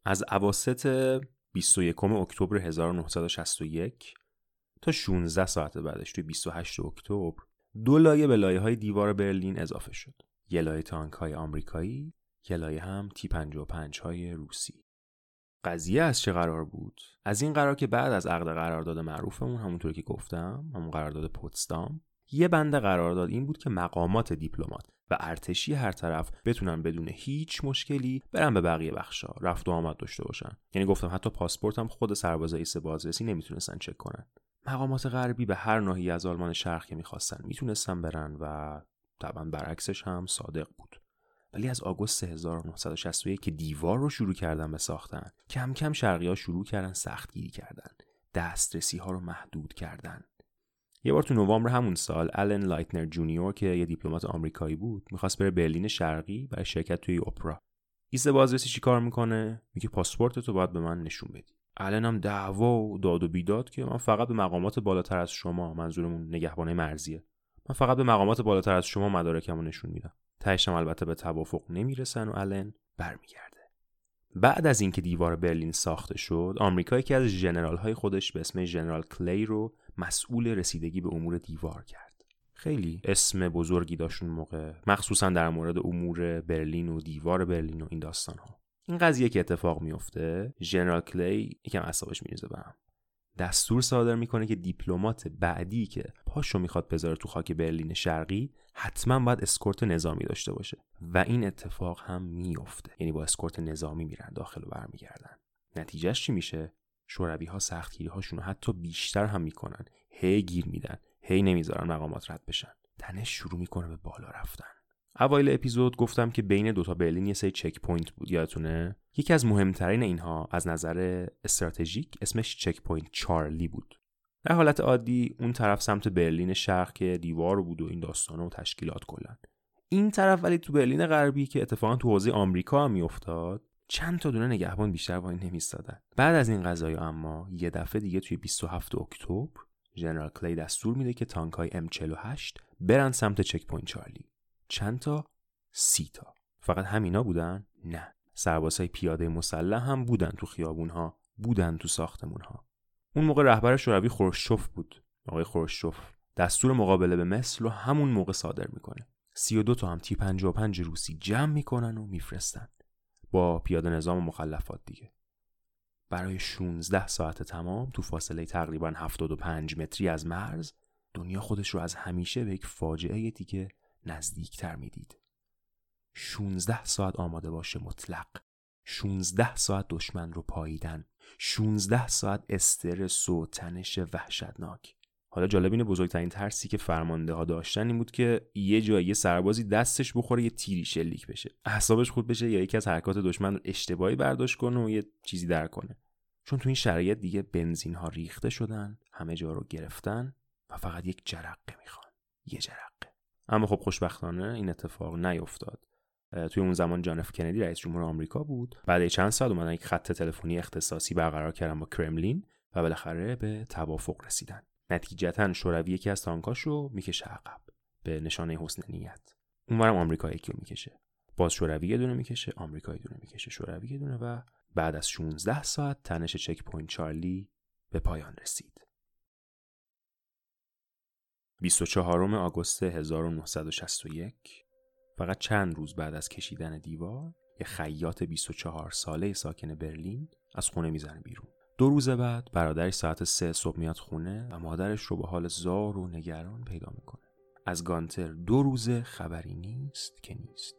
از اواسط 21 اکتبر 1961 تا 16 ساعت بعدش توی 28 اکتبر دو لایه به لایه های دیوار برلین اضافه شد. یه لایه تانک های آمریکایی، یه لایه هم تی 55 های روسی. قضیه از چه قرار بود از این قرار که بعد از عقد قرارداد معروفمون همونطور که گفتم همون قرارداد پوتسدام یه بند قرارداد این بود که مقامات دیپلمات و ارتشی هر طرف بتونن بدون هیچ مشکلی برن به بقیه بخشا رفت و آمد داشته باشن. یعنی گفتم حتی پاسپورت هم خود سربازای سه بازرسی نمی‌تونستن چک کنن. مقامات غربی به هر ناحیه از آلمان شرق که می‌خواستن می‌تونستن برن و طبعا برعکسش هم صادق بود. ولی از آگوست 1961 که دیوار رو شروع کردن به ساختن کم کم شرقی ها شروع کردن سختگیری کردن دسترسی ها رو محدود کردن. یه بار تو نوامبر همون سال آلن لایتنر جونیور که یه دیپلمات آمریکایی بود می‌خواست بره برلین شرقی برای شرکت توی اپرا. ایست بازرسی چی کار می‌کنه؟ میگه پاسپورت تو باید به من نشون بدی. الان هم دعوا و داد و بیداد که من فقط به مقامات بالاتر از شما منظورمون نگهبانه مرزیه. من فقط به مقامات بالاتر از شما مدارکمو نشون میدم. تهشم البته به توافق نمی‌رسن و الن برمیگرده. بعد از اینکه دیوار برلین ساخته شد آمریکا یکی از ژنرال های خودش به اسم ژنرال کلی رو مسئول رسیدگی به امور دیوار کرد. خیلی. اسم بزرگی داشت اون موقع مخصوصا در مورد امور برلین و دیوار برلین و این داستان ها این قضیه که اتفاق میفته ژنرال کلی یکم اعصابش میریزه به هم. دستور صادر می‌کنه که دیپلمات بعدی که پاشو می‌خواد بذاره تو خاک برلین شرقی حتما باید اسکورت نظامی داشته باشه. و این اتفاق هم میفته یعنی با اسکورت نظامی میرن داخل و برمیگردن. نتیجهش چی میشه؟ شوروی ها سختگیری هاشون حتی بیشتر هم می‌کنن. هی گیر میدن. هی نمی‌ذارن مقامات رد بشن. تنش شروع می‌کنه به بالا رفتن. اوایل اپیزود گفتم که بین دوتا برلین یه سری checkpoint بود. یادتونه؟ یکی از مهمترین اینها از نظر استراتژیک اسمش Checkpoint Charlie بود. در حالت عادی اون طرف سمت برلین شرق که دیوار بود و این داستانه و تشکیلات کلن این طرف ولی تو برلین غربی که اتفاقا تو حوزه آمریکا هم میافتاد. چند تا دونه نگهبان بیشتر وای نمیستادن. بعد از این قضایا اما یه دفعه دیگه توی 27 اکتبر ژنرال کلی دستور میده که تانک های M48 برن سمت Checkpoint Charlie. چند تا؟ سی تا. فقط همینا بودن؟ نه. سربازهای پیاده مسلح هم بودن تو خیابون ها بودن تو ساختمون ها اون موقع رهبر شوروی خروشچوف بود. آقای خروشچوف دستور مقابله به مصر رو همون موقع صادر می‌کنه. 32 تا هم تی 55 روسی جمع می‌کنن و میفرستن. با پیاده نظام و مخلفات دیگه. برای 16 ساعت تمام تو فاصله تقریبا 75 متری از مرز دنیا خودش رو از همیشه به یک فاجعه دیگه نزدیکتر می‌دید. 16 ساعت آماده باشه مطلق. 16 ساعت دشمن رو پاییدن. 16 ساعت استرس و تنش وحشتناک. حالا جالب اینه بزرگترین ترسی که فرمانده ها داشتن این بود که یه جایی یه سربازی دستش بخوره یه تیری شلیک بشه. اعصابش خود بشه یا یکی از حرکات دشمن رو اشتباهی برداشت کنه و یه چیزی در کنه. چون تو این شرایط دیگه بنزین ها ریخته شدن همه جا رو گرفتن و فقط یک جرقه می‌خوان. یه جرقه. اما خب خوشبختانه این اتفاق نیفتاد توی اون زمان جان اف کندی رئیس جمهور آمریکا بود. بعد چند سال اومدن یک خط تلفنی اختصاصی برقرار کردن با کرملین و بالاخره به توافق رسیدن. نتیجتا شوروی یکی از تانکاش رو می‌کشه عقب به نشانه حسن نیت. اونورم آمریکا یکی رو می‌کشه. باز شوروی یه دونه می‌کشه آمریکا یه دونه می‌کشه. شوروی یه دونه و بعد از 16 ساعت تنش Checkpoint Charlie به پایان رسید. 24 آگوست 1961 فقط چند روز بعد از کشیدن دیوار یه خیاط 24 ساله ساکن برلین از خونه می‌زنه بیرون. دو روز بعد برادرش ساعت سه صبح میاد خونه و مادرش رو به حال زار و نگران پیدا می‌کنه. از گانتر دو روزه خبری نیست که نیست.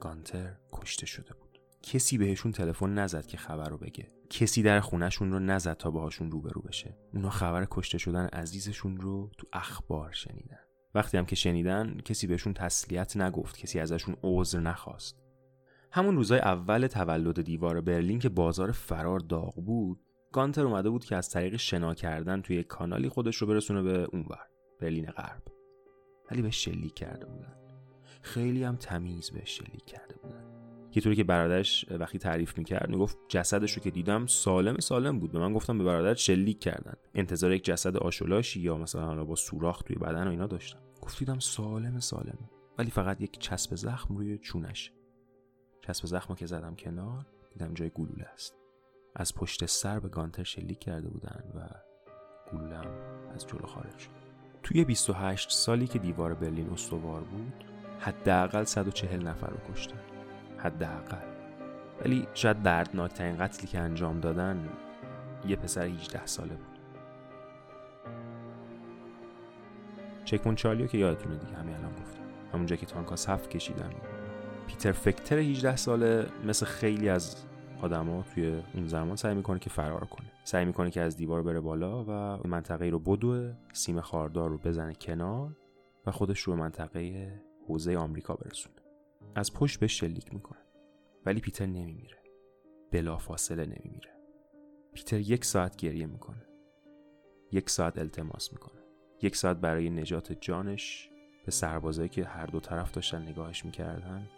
گانتر کشته شده بود. کسی بهشون تلفن نزد که خبر رو بگه. کسی در خونهشون رو نزد تا باهاشون روبرو بشه. اونا خبر کشته شدن عزیزشون رو تو اخبار شنیدن. وقتی هم که شنیدن کسی بهشون تسلیت نگفت. کسی ازشون عذر نخواست. همون روزای اول تولد دیوار برلین که بازار فرار داغ بود گانتر اومده بود که از طریق شنا کردن توی کانالی خودش رو برسونه به اونور برلین غرب. ولی به شلیک کرده بودن. خیلی هم تمیز به شلیک کرده بودن. یه طوری که برادرش وقتی تعریف می‌کرد می‌گفت جسدش رو که دیدم سالم سالم بود. به من گفتم به برادر شلیک کردن. انتظار یک جسد آشولاشی یا مثلا با سوراخ توی بدن و اینا داشتم. گفت دیدم سالم سالم. ولی فقط یک چسب زخم روی چونش. چسب زخم که زدم کنار دیدم جای گلوله است. از پشت سر به گانتر شلیک کرده بودن و گلولم از جلو خارج شد. توی 28 سالی که دیوار برلین استوار بود حداقل 140 نفر رو کشتن. حداقل. ولی شاید دردناکترین قتلی که انجام دادن یه پسر 18 ساله بود. چکمون چالیو که یادتونه دیگه همین الان گفتم. همونجا که تانکا صف کشیدن. پیتر فکتر 18 ساله مثل خیلی از آدما توی اون زمان سعی می‌کنه که فرار کنه. سعی می‌کنه که از دیوار بره بالا و منطقه رو بدوه سیم خاردار رو بزنه کنار و خودش رو به منطقه حوزه آمریکا برسونه. از پشت به شلیک می‌کنه. ولی پیتر نمیمیره. بلا فاصله نمیمیره. پیتر یک ساعت گریه می‌کنه. یک ساعت التماس می‌کنه. یک ساعت برای نجات جانش به سربازایی که هر دو طرف داشتن نگاهش می‌کردن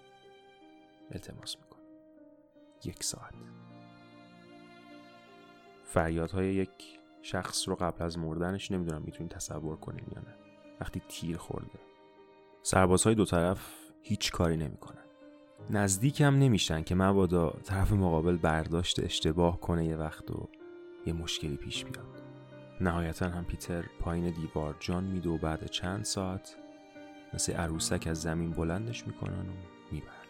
التماس می‌کنه. یک ساعت. فریادهای یک شخص رو قبل از مردنش نمی‌دونم می‌تونید تصور کنیم یا نه. وقتی تیر خورده. سربازهای دو طرف هیچ کاری نمی‌کنن. نزدیک هم نمیشن که مبادا طرف مقابل برداشت اشتباه کنه یه وقت و یه مشکلی پیش بیاد. نهایتا هم پیتر پایین دیوار جان میده و بعد چند ساعت مثل عروسک از زمین بلندش می‌کنن و می‌برن.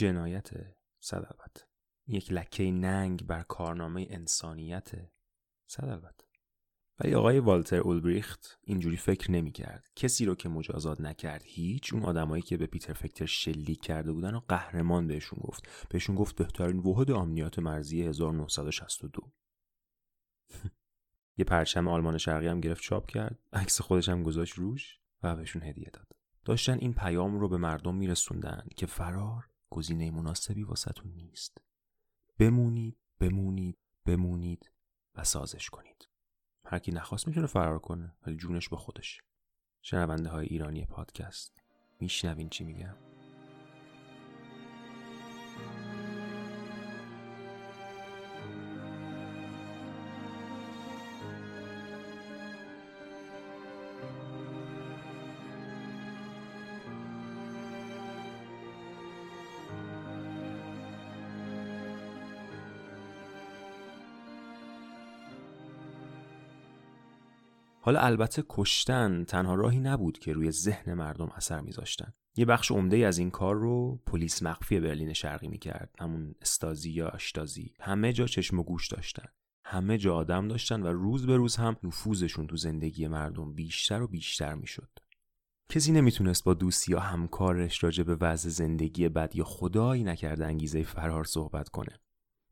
جنایت صد یک لکه ننگ بر کارنامه انسانیت صد ولی آقای والتر اولبریخت اینجوری فکر نمی‌کرد کسی رو که مجازات نکرد هیچ اون آدمایی که به پیتر فکتر شلیک کرده بودن و قهرمان بهشون گفت. بهشون گفت بهترین واحد امنیت مرزی 1962 <laughs> یه پرچم آلمان شرقی هم گرفت چاپ کرد. عکس خودش هم گذاشت روش و بهشون هدیه داد. داشتن این پیام رو به مردم میرسوندن که فرار گزینه مناسبی واسهتون نیست. بمونید بمونید بمونید و سازش کنید. هر کی نخواست می‌تونه فرار کنه ولی جونش به خودش. شنونده های ایرانی پادکست. میشنوین چی میگم؟ حالا البته کشتن تنها راهی نبود که روی ذهن مردم اثر میذاشتن. یه بخش عمده از این کار رو پلیس مخفی برلین شرقی می‌کرد. همون استازی یا اشتازی همه جا چشم و گوش داشتن. همه جا آدم داشتن و روز به روز هم نفوذشون تو زندگی مردم بیشتر و بیشتر می‌شد. کسی نمی‌تونست با دوستی یا همکارش راجع به وضع زندگی بد یا خدایی نکرده انگیزه فرار صحبت کنه.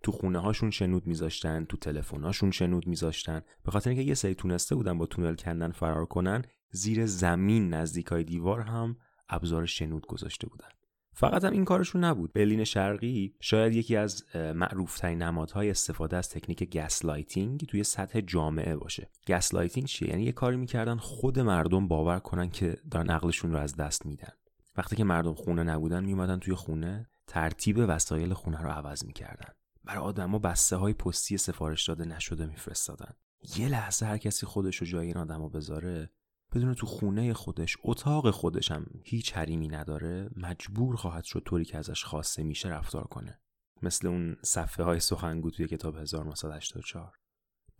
تو خونه هاشون شنود میذاشتن تو تلفن هاشون شنود میذاشتن. به خاطر اینکه یه سری تونسته بودن با تونل کندن فرار کنن زیر زمین نزدیک های دیوار هم ابزار شنود گذاشته بودن. فقط هم این کارشون نبود. برلین شرقی شاید یکی از معروفترین نمادهای استفاده از تکنیک gaslighting توی سطح جامعه باشه. gaslighting چیه؟ یعنی یه کاری می‌کردن خود مردم باور کنن که دارن عقلشون رو از دست میدن. وقتی که مردم خونه نبودن میومدن توی خونه ترتیب وسایل خونه رو عوض می‌کردن. برای آدما بسته های پستی سفارش داده نشده میفرستادن. یه لحظه هر کسی خودش رو جای این آدما بذاره بدون تو خونه خودش اتاق خودش هم هیچ حریمی نداره مجبور خواهد شد طوری که ازش خواسته میشه رفتار کنه. مثل اون صفحه های سخنگو توی کتاب 1984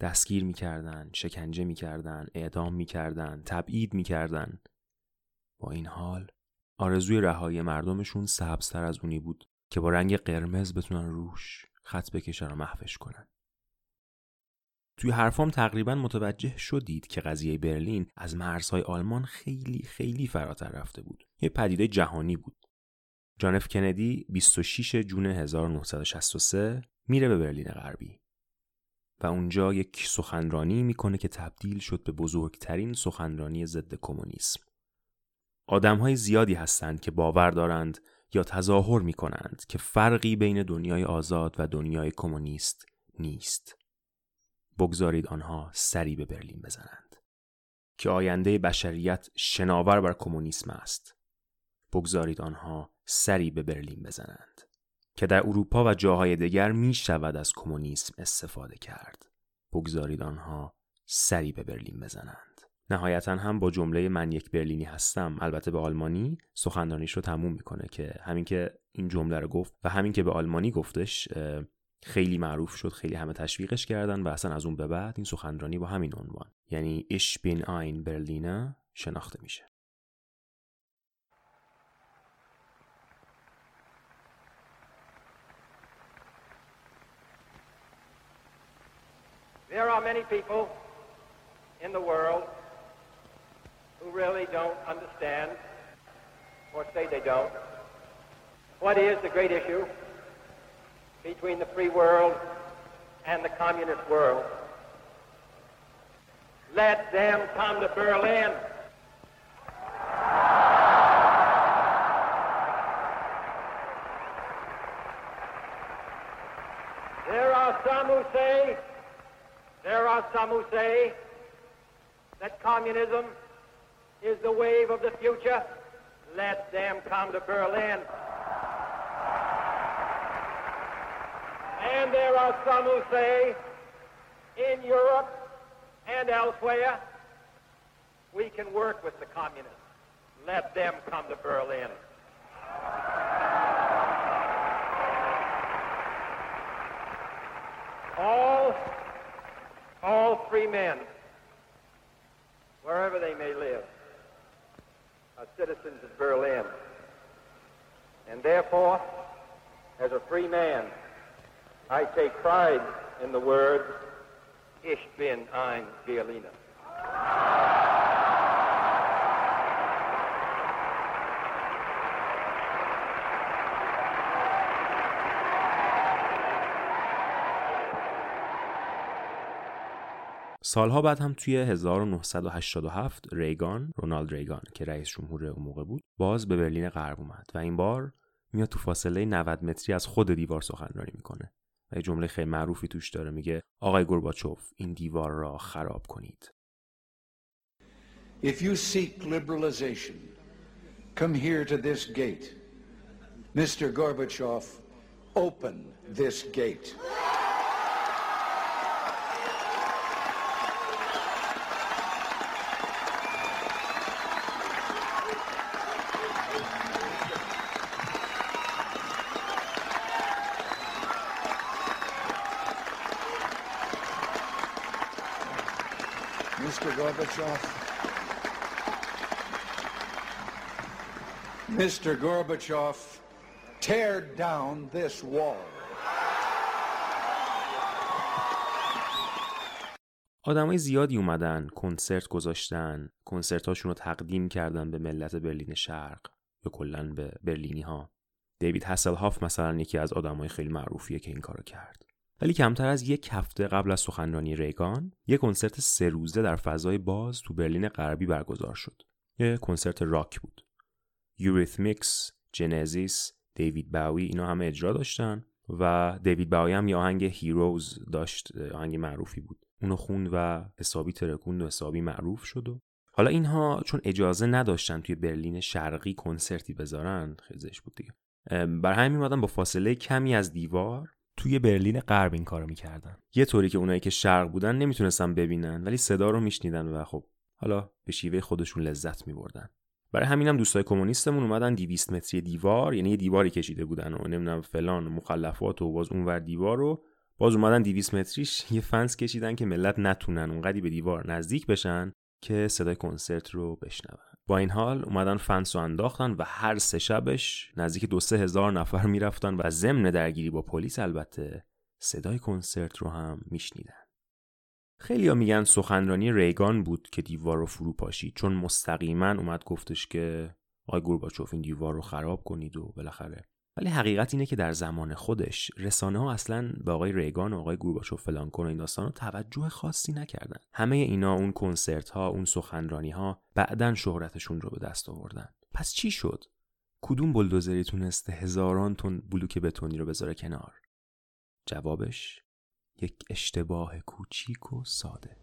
دستگیر می‌کردن شکنجه می‌کردن اعدام می‌کردن تبعید می‌کردن. با این حال آرزوی رهایی مردمشون سبزتر از اونی بود که با رنگ قرمز بتونن روش خط بکشن و محوش کنن. توی حرفام تقریبا متوجه شدید که قضیه برلین از مرزهای آلمان خیلی خیلی فراتر رفته بود. یه پدیده جهانی بود. جان اف کندی 26 جون 1963 میره به برلین غربی. و اونجا یک سخنرانی می‌کنه که تبدیل شد به بزرگترین سخنرانی ضد کمونیسم. آدم های زیادی هستند که باور دارند یا تظاهر می کنند که فرقی بین دنیای آزاد و دنیای کمونیست نیست. بگذارید آنها سری به برلین بزنند. که آینده بشریت شناور بر کمونیسم است. بگذارید آنها سری به برلین بزنند. که در اروپا و جاهای دیگر می شود از کمونیسم استفاده کرد. بگذارید آنها سری به برلین بزنند. نهایتا هم با جمله من یک برلینی هستم. البته به آلمانی سخنرانیش رو تموم می‌کنه که همین که این جمله رو گفت و همین که به آلمانی گفتش خیلی معروف شد خیلی همه تشویقش کردن و اصلا از اون به بعد این سخنرانی با همین عنوان. یعنی اش بین ein برلینه شناخته میشه. There are many people in the world who really don't understand, or say they don't, what is the great issue between the free world and the communist world. Let them come to Berlin. There are some who say there are some who say that communism is the wave of the future. Let them come to Berlin. And there are some who say in Europe and elsewhere we can work with the communists. Let them come to Berlin. All all free men, wherever they may live, are citizens of Berlin. And therefore, as a free man, I take pride in the words, Ich bin ein Berliner. سالها بعد هم توی 1987 ریگان رونالد ریگان که رئیس جمهور اون موقع بود باز به برلین غرب اومد و این بار میاد تو فاصله 90 متری از خود دیوار سخنرانی می‌کنه و یه جمله خیلی معروفی توش داره میگه آقای گورباچوف این دیوار را خراب کنید If you seek liberalization, come here to this gate. Mr. Gorbachev, open this gate. Mr. Gorbachev. Mr. Gorbachev, tear down this wall. آدمای زیادی اومدن کنسرت گذاشتن کنسرتاشون رو تقدیم کردن به ملت برلین شرق یا کلا به برلینی ها دیوید هاسلهاف مثلا یکی از آدمای خیلی معروفیه که این کارو کرد ولی کمتر از یک هفته قبل از سخنرانی ریگان یک کنسرت سه روزه در فضای باز تو برلین غربی برگزار شد یه کنسرت راک بود یوریثمیکس جنزیس دیوید باوی اینا همه اجرا داشتن و دیوید باوی هم یه آهنگ Heroes داشت آهنگ معروفی بود. اونو خوند و حسابی ترکوند و حسابی معروف شد و حالا اینها چون اجازه نداشتن توی برلین شرقی کنسرتی بذارن خیزش بود دیگه. برا همین میومدن با فاصله کمی از دیوار توی برلین غرب این کارو می‌کردن. یه طوری که اونایی که شرق بودن نمی‌تونستن ببینن ولی صدا رو میشنیدن و خب حالا به شیوه خودشون لذت میبردن. برای همینم دوستای کمونیستمون اومدن 200 متری دیوار یعنی یه دیواری کشیده بودن و نمی‌دونم فلان مخلفات و باز اونور دیوار رو. باز اومدن 200 متریش <laughs> یه فنس کشیدن که ملت نتونن اونقدی به دیوار نزدیک بشن که صدای کنسرت رو بشنون. با این حال اومدن فنس رو انداختن و هر سه شبش نزدیک دو سه هزار نفر می‌رفتن و ضمن درگیری با پلیس البته صدای کنسرت رو هم میشنیدن. خیلی ها میگن سخنرانی ریگان بود که دیوار رو فرو پاشید چون مستقیما اومد گفتش که آقای گورباچوف این دیوار رو خراب کنید و بالاخره. ولی حقیقت اینه که در زمان خودش رسانه ها اصلا به آقای ریگان و آقای گورباچوف فلان کن و این داستان توجه خاصی نکردن. همه اینا اون کنسرت ها اون سخنرانی ها بعدا شهرتشون رو به دست آوردن. پس چی شد؟ کدوم بلدوزری تونسته هزاران تن بلوک بتونی رو بذاره کنار؟ جوابش؟ یک اشتباه کوچیک و ساده.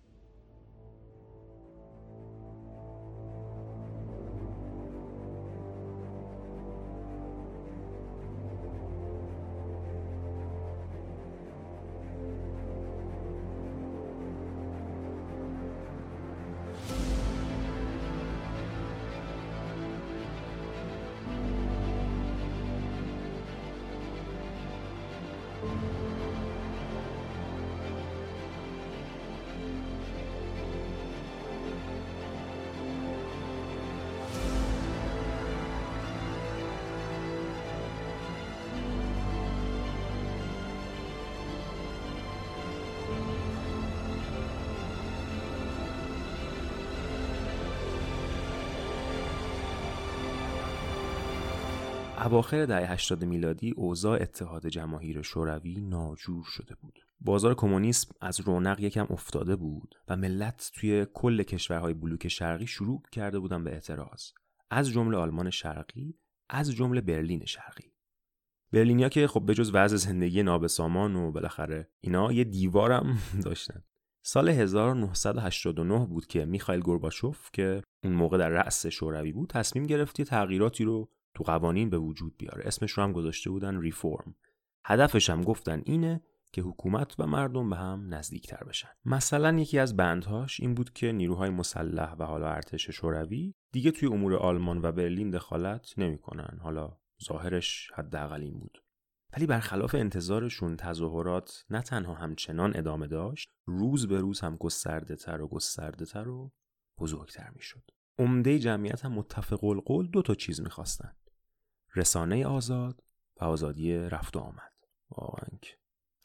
اواخر دهه 80 میلادی اوضاع اتحاد جماهیر شوروی ناجور شده بود. بازار کمونیسم از رونق یکم افتاده بود و ملت توی کل کشورهای بلوک شرقی شروع کرده بودن به اعتراض. از جمله آلمان شرقی، از جمله برلین شرقی. برلینیا که خب بجز وضع زندگی نابسامان و بالاخره اینا یه دیوارم <laughs> داشتن. سال 1989 بود که میخائیل گورباچوف که اون موقع در رأس شوروی بود تصمیم گرفت یه تغییراتی رو تو قوانین به وجود بیاره. اسمش رو هم گذاشته بودن ریفورم هدفش هم گفتن اینه که حکومت و مردم به هم نزدیکتر بشن. مثلا یکی از بندهاش این بود که نیروهای مسلح و حالا ارتش شوروی دیگه توی امور آلمان و برلین دخالت نمی‌کنن. حالا ظاهرش حداقل این بود. ولی برخلاف انتظارشون تظاهرات نه تنها همچنان ادامه داشت روز به روز هم گسترده تر و گسترده تر و بزرگتر می‌شد. عمده جمعیت هم متفق القول دو تا چیز می‌خواستن. رسانه آزاد و آزادی رفت و آمد.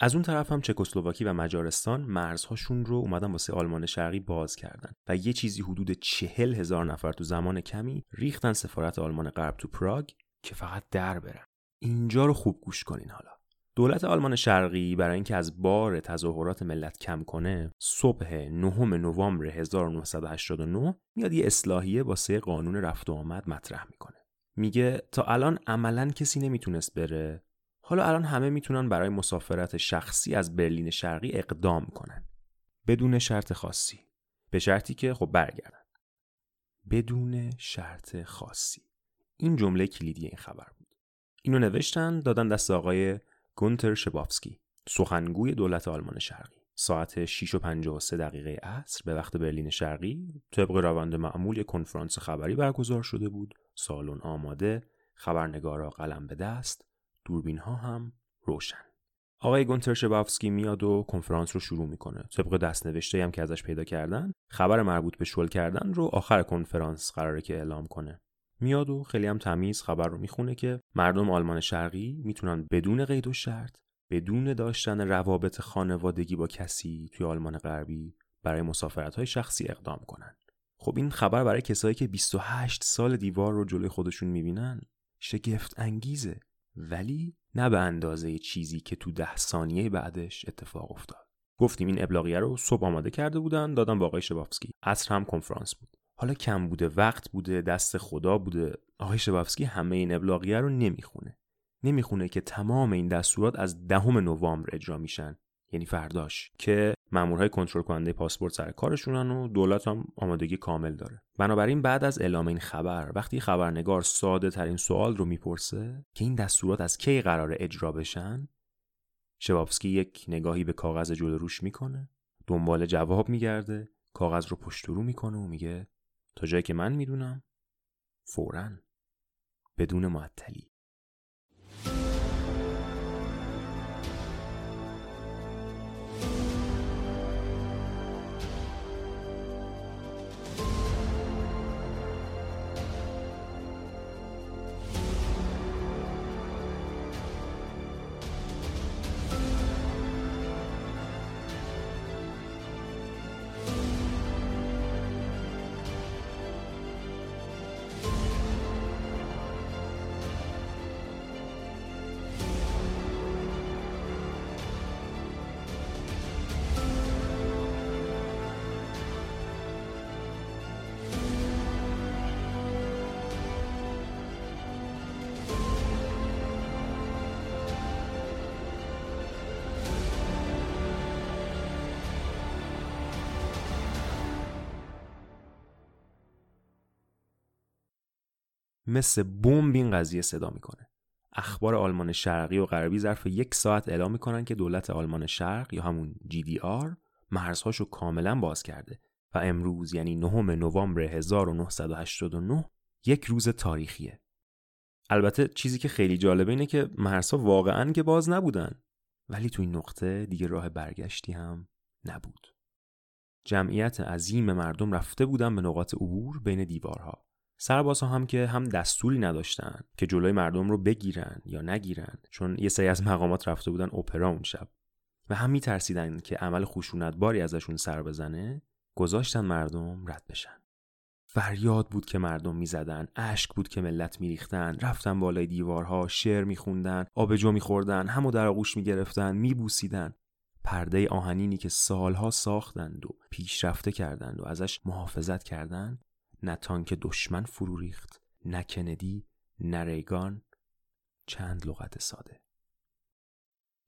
از اون طرف هم چکسلواکی و مجارستان مرزهاشون رو اومدن واسه آلمان شرقی باز کردن و یه چیزی حدود چهل هزار نفر تو زمان کمی ریختن سفارت آلمان غرب تو پراگ که فقط در برن. اینجا رو خوب گوش کنین حالا. دولت آلمان شرقی برای اینکه از بار تظاهرات ملت کم کنه صبح نهم نوامبر 1989 میاد یه اصلاحیه واسه قانون رفت و آمد مطرح می‌کنه. میگه تا الان عملا کسی نمی‌تونست بره. حالا الان همه می‌تونن برای مسافرت شخصی از برلین شرقی اقدام کنن. بدون شرط خاصی. به شرطی که خب برگردن. بدون شرط خاصی. این جمله کلیدی این خبر بود. اینو نوشتن دادن دست آقای گونتر شبافسکی سخنگوی دولت آلمان شرقی. ساعت 6 و 53 دقیقه عصر به وقت برلین شرقی طبق روند معمول کنفرانس خبری برگزار شده بود. سالن آماده خبرنگارا قلم به دست دوربین ها هم روشن. آقای گونتر شبافسکی میاد و کنفرانس رو شروع می‌کنه. طبق دست نوشته هم که ازش پیدا کردن خبر مربوط به شل کردن رو آخر کنفرانس قراره که اعلام کنه. میاد و خیلی هم تمیز خبر رو می‌خونه که مردم آلمان شرقی می‌تونن بدون قید و شرط بدون داشتن روابط خانوادگی با کسی توی آلمان غربی برای مسافرت های شخصی اقدام کنن. خب این خبر برای کسایی که 28 سال دیوار رو جلوی خودشون می‌بینن شگفت انگیزه ولی نه به اندازه چیزی که تو ده ثانیه بعدش اتفاق افتاد. گفتیم این ابلاغیه رو صبح آماده کرده بودن دادن با آقای شبافسکی. عصر هم کنفرانس بود. حالا کم بوده وقت بوده دست خدا بوده. آقای شبافسکی همه این ابلاغیه رو نمی‌خونه. نمی‌خونه که تمام این دستورات از دهم نوامبر اجرا میشن. یعنی فرداش. که مامورهای کنترل کننده پاسپورت سر کارشونن و دولت هم آمادگی کامل داره. بنابراین بعد از اعلام این خبر وقتی خبرنگار ساده ترین سوال رو می‌پرسه که این دستورات از کی قرار اجرا بشن شبابسکی یک نگاهی به کاغذ جلو روش می‌کنه دنبال جواب میگرده کاغذ رو پشت رو می‌کنه و میگه تا جایی که من می‌دونم فورا بدون معطلی. مثل بمب این قضیه صدا می‌کنه اخبار آلمان شرقی و غربی ظرف یک ساعت اعلام می‌کنن که دولت آلمان شرق یا همون GDR مرزهاشو کاملا باز کرده و امروز یعنی 9 نوامبر 1989 یک روز تاریخیه. البته چیزی که خیلی جالبه اینه که مرزها واقعا که باز نبودن ولی تو این نقطه دیگه راه برگشتی هم نبود. جمعیت عظیم مردم رفته بودن به نقاط عبور بین دیوارها. سربازها هم که هم دستوری نداشتن که جلوی مردم رو بگیرن یا نگیرن چون یه سری از مقامات رفته بودن اپرا اون شب. و هم میترسیدن که عمل خشونتباری ازشون سر بزنه گذاشتن مردم رد بشن. فریاد بود که مردم می‌زدن اشک بود که ملت میریختن رفتن بالای دیوارها شعر میخوندن آبجو میخوردن همو در آغوش می‌گرفتن میبوسیدن. پرده آهنینی که سالها ساختند و پیشرفته کردند و ازش محافظت کردند نه تانک دشمن فرو ریخت نه کندی نه ریگان چند لغت ساده.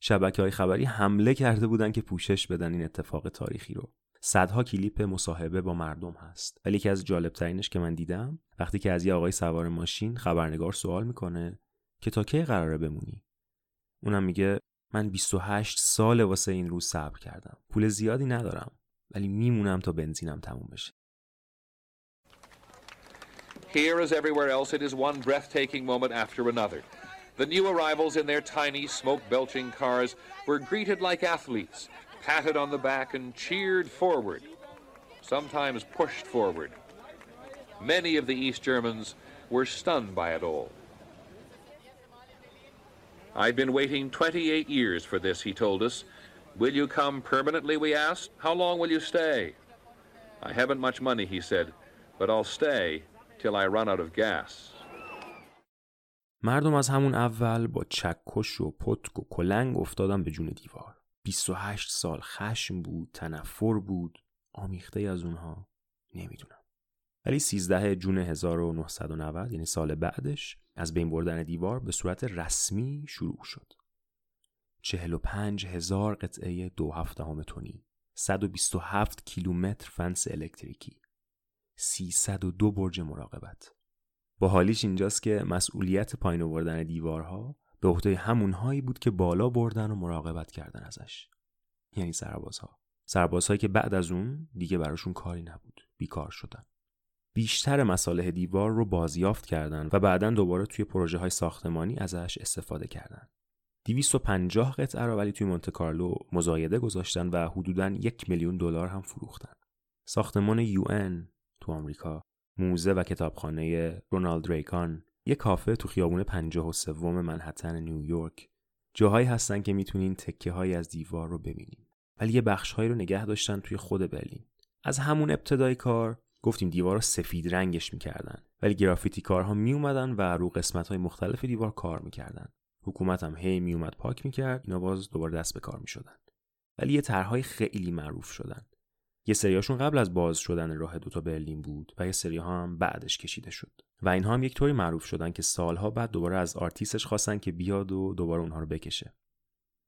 شبکه های خبری حمله کرده بودند که پوشش بدن این اتفاق تاریخی رو. صدها کلیپ مصاحبه با مردم هست. ولی یکی از جالب ترینش که من دیدم وقتی که از یه آقای سوار ماشین خبرنگار سوال می‌کنه که تا کی قراره بمونی؟ اونم میگه من 28 سال واسه این روز صبر کردم. پول زیادی ندارم ولی میمونم تا بنزینم تموم بشه. Here, as everywhere else, it is one breathtaking moment after another. The new arrivals in their tiny, smoke belching cars were greeted like athletes, patted on the back, and cheered forward, sometimes pushed forward. Many of the East Germans were stunned by it all. I'd been waiting 28 years for this, he told us. Will you come permanently, we asked. How long will you stay? I haven't much money, he said, but I'll stay till I run out of gas. مردم از همون اول با چکش و پتک و کلنگ افتادن به جون دیوار. 28 سال خشم بود تنفر بود. آمیخته از اونها نمی‌دونم. ولی 13 جون 1990 یعنی سال بعدش از بین بردن دیوار به صورت رسمی شروع شد. 45 هزار قطعه دو هفته همه تونی 127 کیلومتر فنس الکتریکی. 302 برج مراقبت. با حالیش اینجاست که مسئولیت پایین آوردن دیوارها به عهده همونهایی بود که بالا بردن و مراقبت کردن ازش. یعنی سربازها. سربازهایی که بعد از اون دیگه براشون کاری نبود. بیکار شدن. بیشتر مصالح دیوار رو بازیافت کردن و بعدا دوباره توی پروژه های ساختمانی ازش استفاده کردن. 250 قطعه رو ولی توی مونت کارلو مزایده گذاشتن و حدوداً یک میلیون دلار هم فروختن. ساختمان یو تو آمریکا. موزه و کتابخانه رونالد ریکان یه کافه تو خیابون پنجاه و سوم منحتن نیویورک. جاهایی هستن که می‌تونین تکه های از دیوار رو ببینین. ولی یه بخشهایی رو نگه داشتن توی خود برلین. از همون ابتدای کار گفتیم دیوار رو سفید رنگش می‌کردن. ولی گرافیتی کارها میومدن و رو قسمت های مختلف دیوار کار می‌کردن. حکومت هم هی میومد پاک می‌کرد. اینا باز دوباره دست به کار می‌شدن. ولی یه طرحهای خیلی معروف شدن. یه سریاشون قبل از باز شدن راه دوتا برلین بود و یه سری ها هم بعدش کشیده شد. و اینها هم یک طوری معروف شدن که سالها بعد دوباره از آرتیستش خواستن که بیاد و دوباره اونها رو بکشه.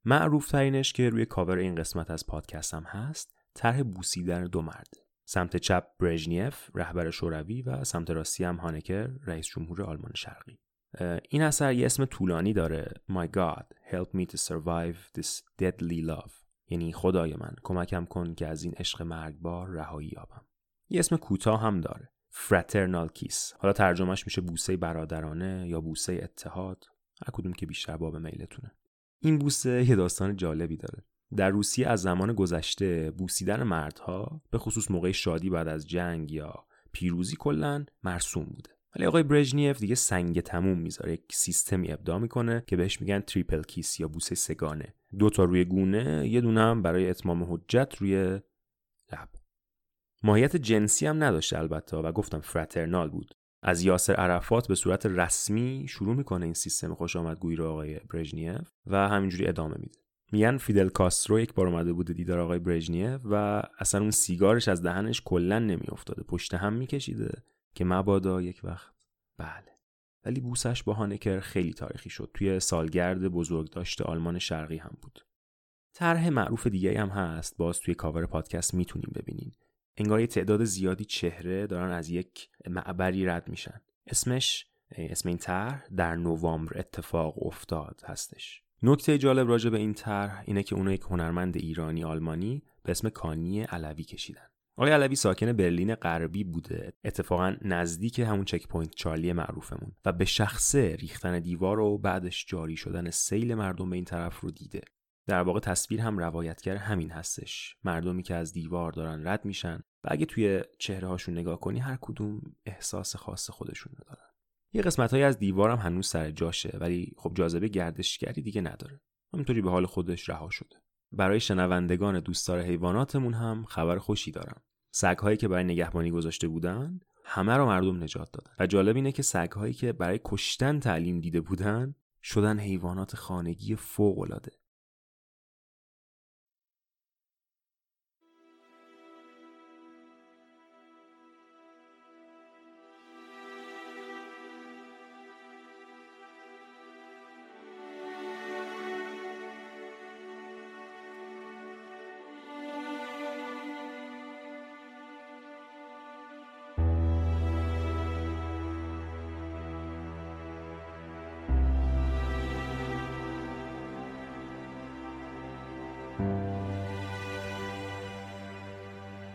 معروف ترینش که روی کاور این قسمت از پادکست هم هست طرح بوسیدن دو مرد. سمت چپ برژنیف رهبر شوروی و سمت راستی هم هونکر رئیس جمهور آلمان شرقی. این اثر یه اسم طولانی داره. My God help me to survive this deadly love. یعنی خدای من کمکم کن که از این عشق مرگبار رهایی یابم. یه اسم کوتاه هم داره فراترنال کیس حالا ترجمهش میشه بوسه برادرانه یا بوسه اتحاد؟ هر کدوم که بیشتر باب میلتونه. این بوسه یه داستان جالبی داره. در روسیه از زمان گذشته بوسیدن مردها به خصوص موقع شادی بعد از جنگ یا پیروزی کلا مرسوم بوده. ولی آقای برژنیف دیگه سنگ تموم می‌ذاره یک سیستمی ابداع می‌کنه که بهش میگن triple kiss یا بوسه سه‌گانه. دو تا روی گونه یه دونه هم برای اتمام حجت روی لب. ماهیت جنسی هم نداشته البته و گفتم fraternal بود. از یاسر عرفات به صورت رسمی شروع می‌کنه این سیستم خوش آمدگویی رو آقای برژنیف و همینجوری ادامه میده. میگن فیدل کاسترو یک بار اومده بوده دیدار آقای برژنیف و اصلا اون سیگارش از دهنش کلا نمیافتاده. پشت هم میکشیده. که مبادا یک وقت بله. ولی بوسش با هانکر خیلی تاریخی شد. توی سالگرد بزرگداشت آلمان شرقی هم بود. طرح معروف دیگه هم هست. باز توی کاور پادکست می‌تونیم ببینیم انگار یه تعداد زیادی چهره دارن از یک معبری رد میشن. اسمش اسم این طرح در نوامبر اتفاق افتاد هستش. نکته جالب راجع به این طرح اینه که اونو یک هنرمند ایرانی آلمانی به اسم کانی علوی کشیدن. آقای علوی ساکن برلین غربی بوده. اتفاقا نزدیک همون Checkpoint Charlie معروفمون و به شخصه ریختن دیوار و بعدش جاری شدن سیل مردم به این طرف رو دیده. در واقع تصویر هم روایتگر همین هستش. مردمی که از دیوار دارن رد میشن و اگه توی چهره هاشون نگاه کنی هر کدوم احساس خاص خودشون دارن. یه قسمت های از دیوار هم هنوز سر جاشه ولی خب جاذبه گردشگری دیگه نداره. همینطوری به حال خودش رها شده. برای شنوندگان دوستدار حیواناتمون هم خبر خوشی دارم. سگهایی که برای نگهبانی گذاشته بودن همه رو مردم نجات دادن. و جالب اینه که سگهایی که برای کشتن تعلیم دیده بودن شدن حیوانات خانگی فوق العاده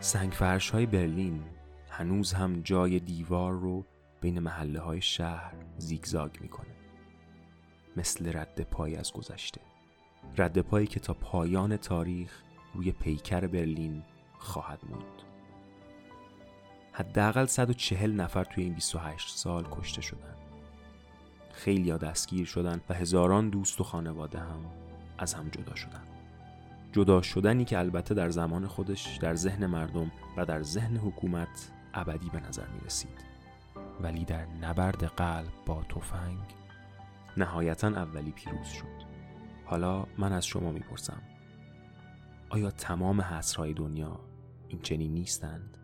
سنگ فرش های برلین هنوز هم جای دیوار رو بین محله های شهر زیگزاگ می‌کنه. مثل رد پای از گذشته. رد پایی که تا پایان تاریخ روی پیکر برلین خواهد موند. حداقل 140 نفر توی این 28 سال کشته شدن. خیلی دستگیر شدن و هزاران دوست و خانواده هم از هم جدا شدن. جدا شدنی که البته در زمان خودش در ذهن مردم و در ذهن حکومت ابدی به نظر می رسید ولی در نبرد قلب با تفنگ نهایتا اولی پیروز شد حالا من از شما می‌پرسم آیا تمام حسرهای دنیا این چنین نیستند؟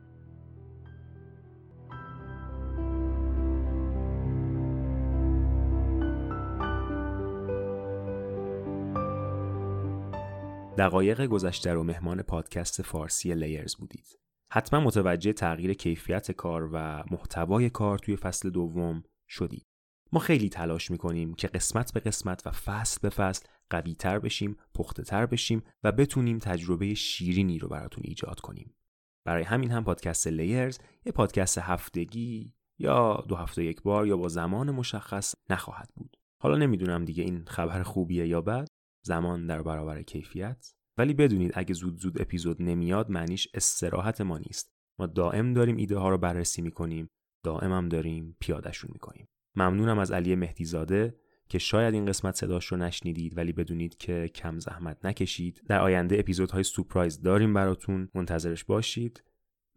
دقایق گذشته رو مهمان پادکست فارسی لیرز بودید. حتما متوجه تغییر کیفیت کار و محتوای کار توی فصل دوم شدید. ما خیلی تلاش می‌کنیم که قسمت به قسمت و فصل به فصل قوی تر بشیم، پخته تر بشیم و بتونیم تجربه شیرینی رو براتون ایجاد کنیم. برای همین هم پادکست لیرز یه پادکست هفتگی یا دو هفته یک بار یا با زمان مشخص نخواهد بود. حالا نمی‌دونم دیگه این خبر خوبیه یا بد زمان در برابر کیفیت ولی بدونید اگه زود زود اپیزود نمیاد معنیش استراحت ما نیست. ما دائم داریم ایده ها رو بررسی می‌کنیم دائم هم داریم پیادهشون می‌کنیم. ممنونم از علی مهدیزاده که شاید این قسمت صداش رو نشنیدید ولی بدونید که کم زحمت نکشید. در آینده اپیزودهای سورپرایز داریم براتون منتظرش باشید.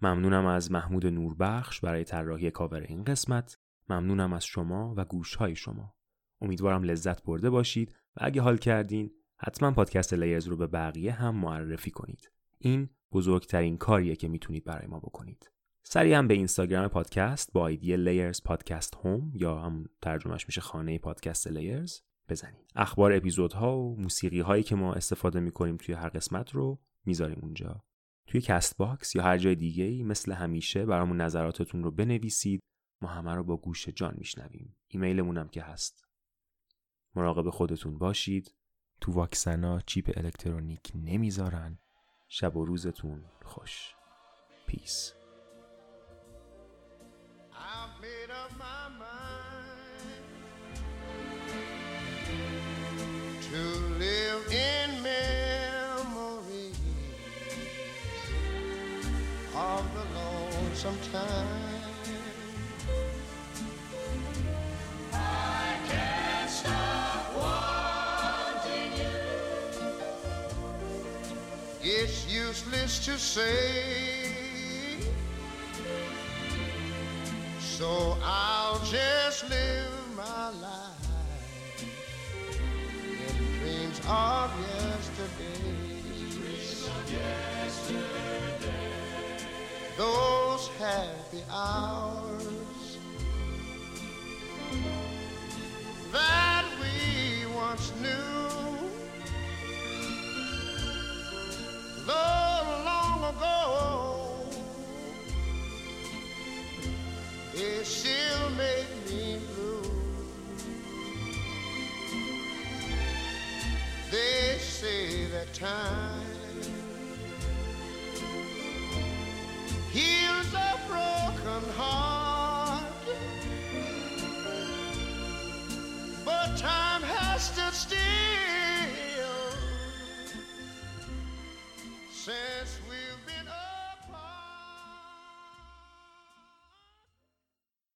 ممنونم از محمود نوربخش برای طراحی کاور این قسمت. ممنونم از شما و گوشهای شما. امیدوارم لذت برده باشید و اگه حال کردین حتما پادکست لیرز رو به بقیه هم معرفی کنید. این بزرگترین کاریه که می‌تونید برای ما بکنید. سری هم به اینستاگرام پادکست با ایدی لیرز پادکست home یا هم ترجمهش میشه خانه پادکست لیرز بزنید. اخبار اپیزودها و موسیقی هایی که ما استفاده می‌کنیم توی هر قسمت رو می‌ذاریم اونجا. توی Castbox یا هر جای دیگه ای مثل همیشه برامون نظراتتون رو بنویسید. ما همه رو با گوش جان میشنویم. ایمیلمون هم که هست. مراقب خودتون باشید. تو واکسنا چیپ الکترونیک نمی‌ذارن. شب و روزتون خوش. پیس to to say. So I'll just live my life in dreams of yesterday. Dreams of yesterday. Those happy hours that we once knew. Long, she'll make me blue. They say that time heals a broken heart, but time has stood still.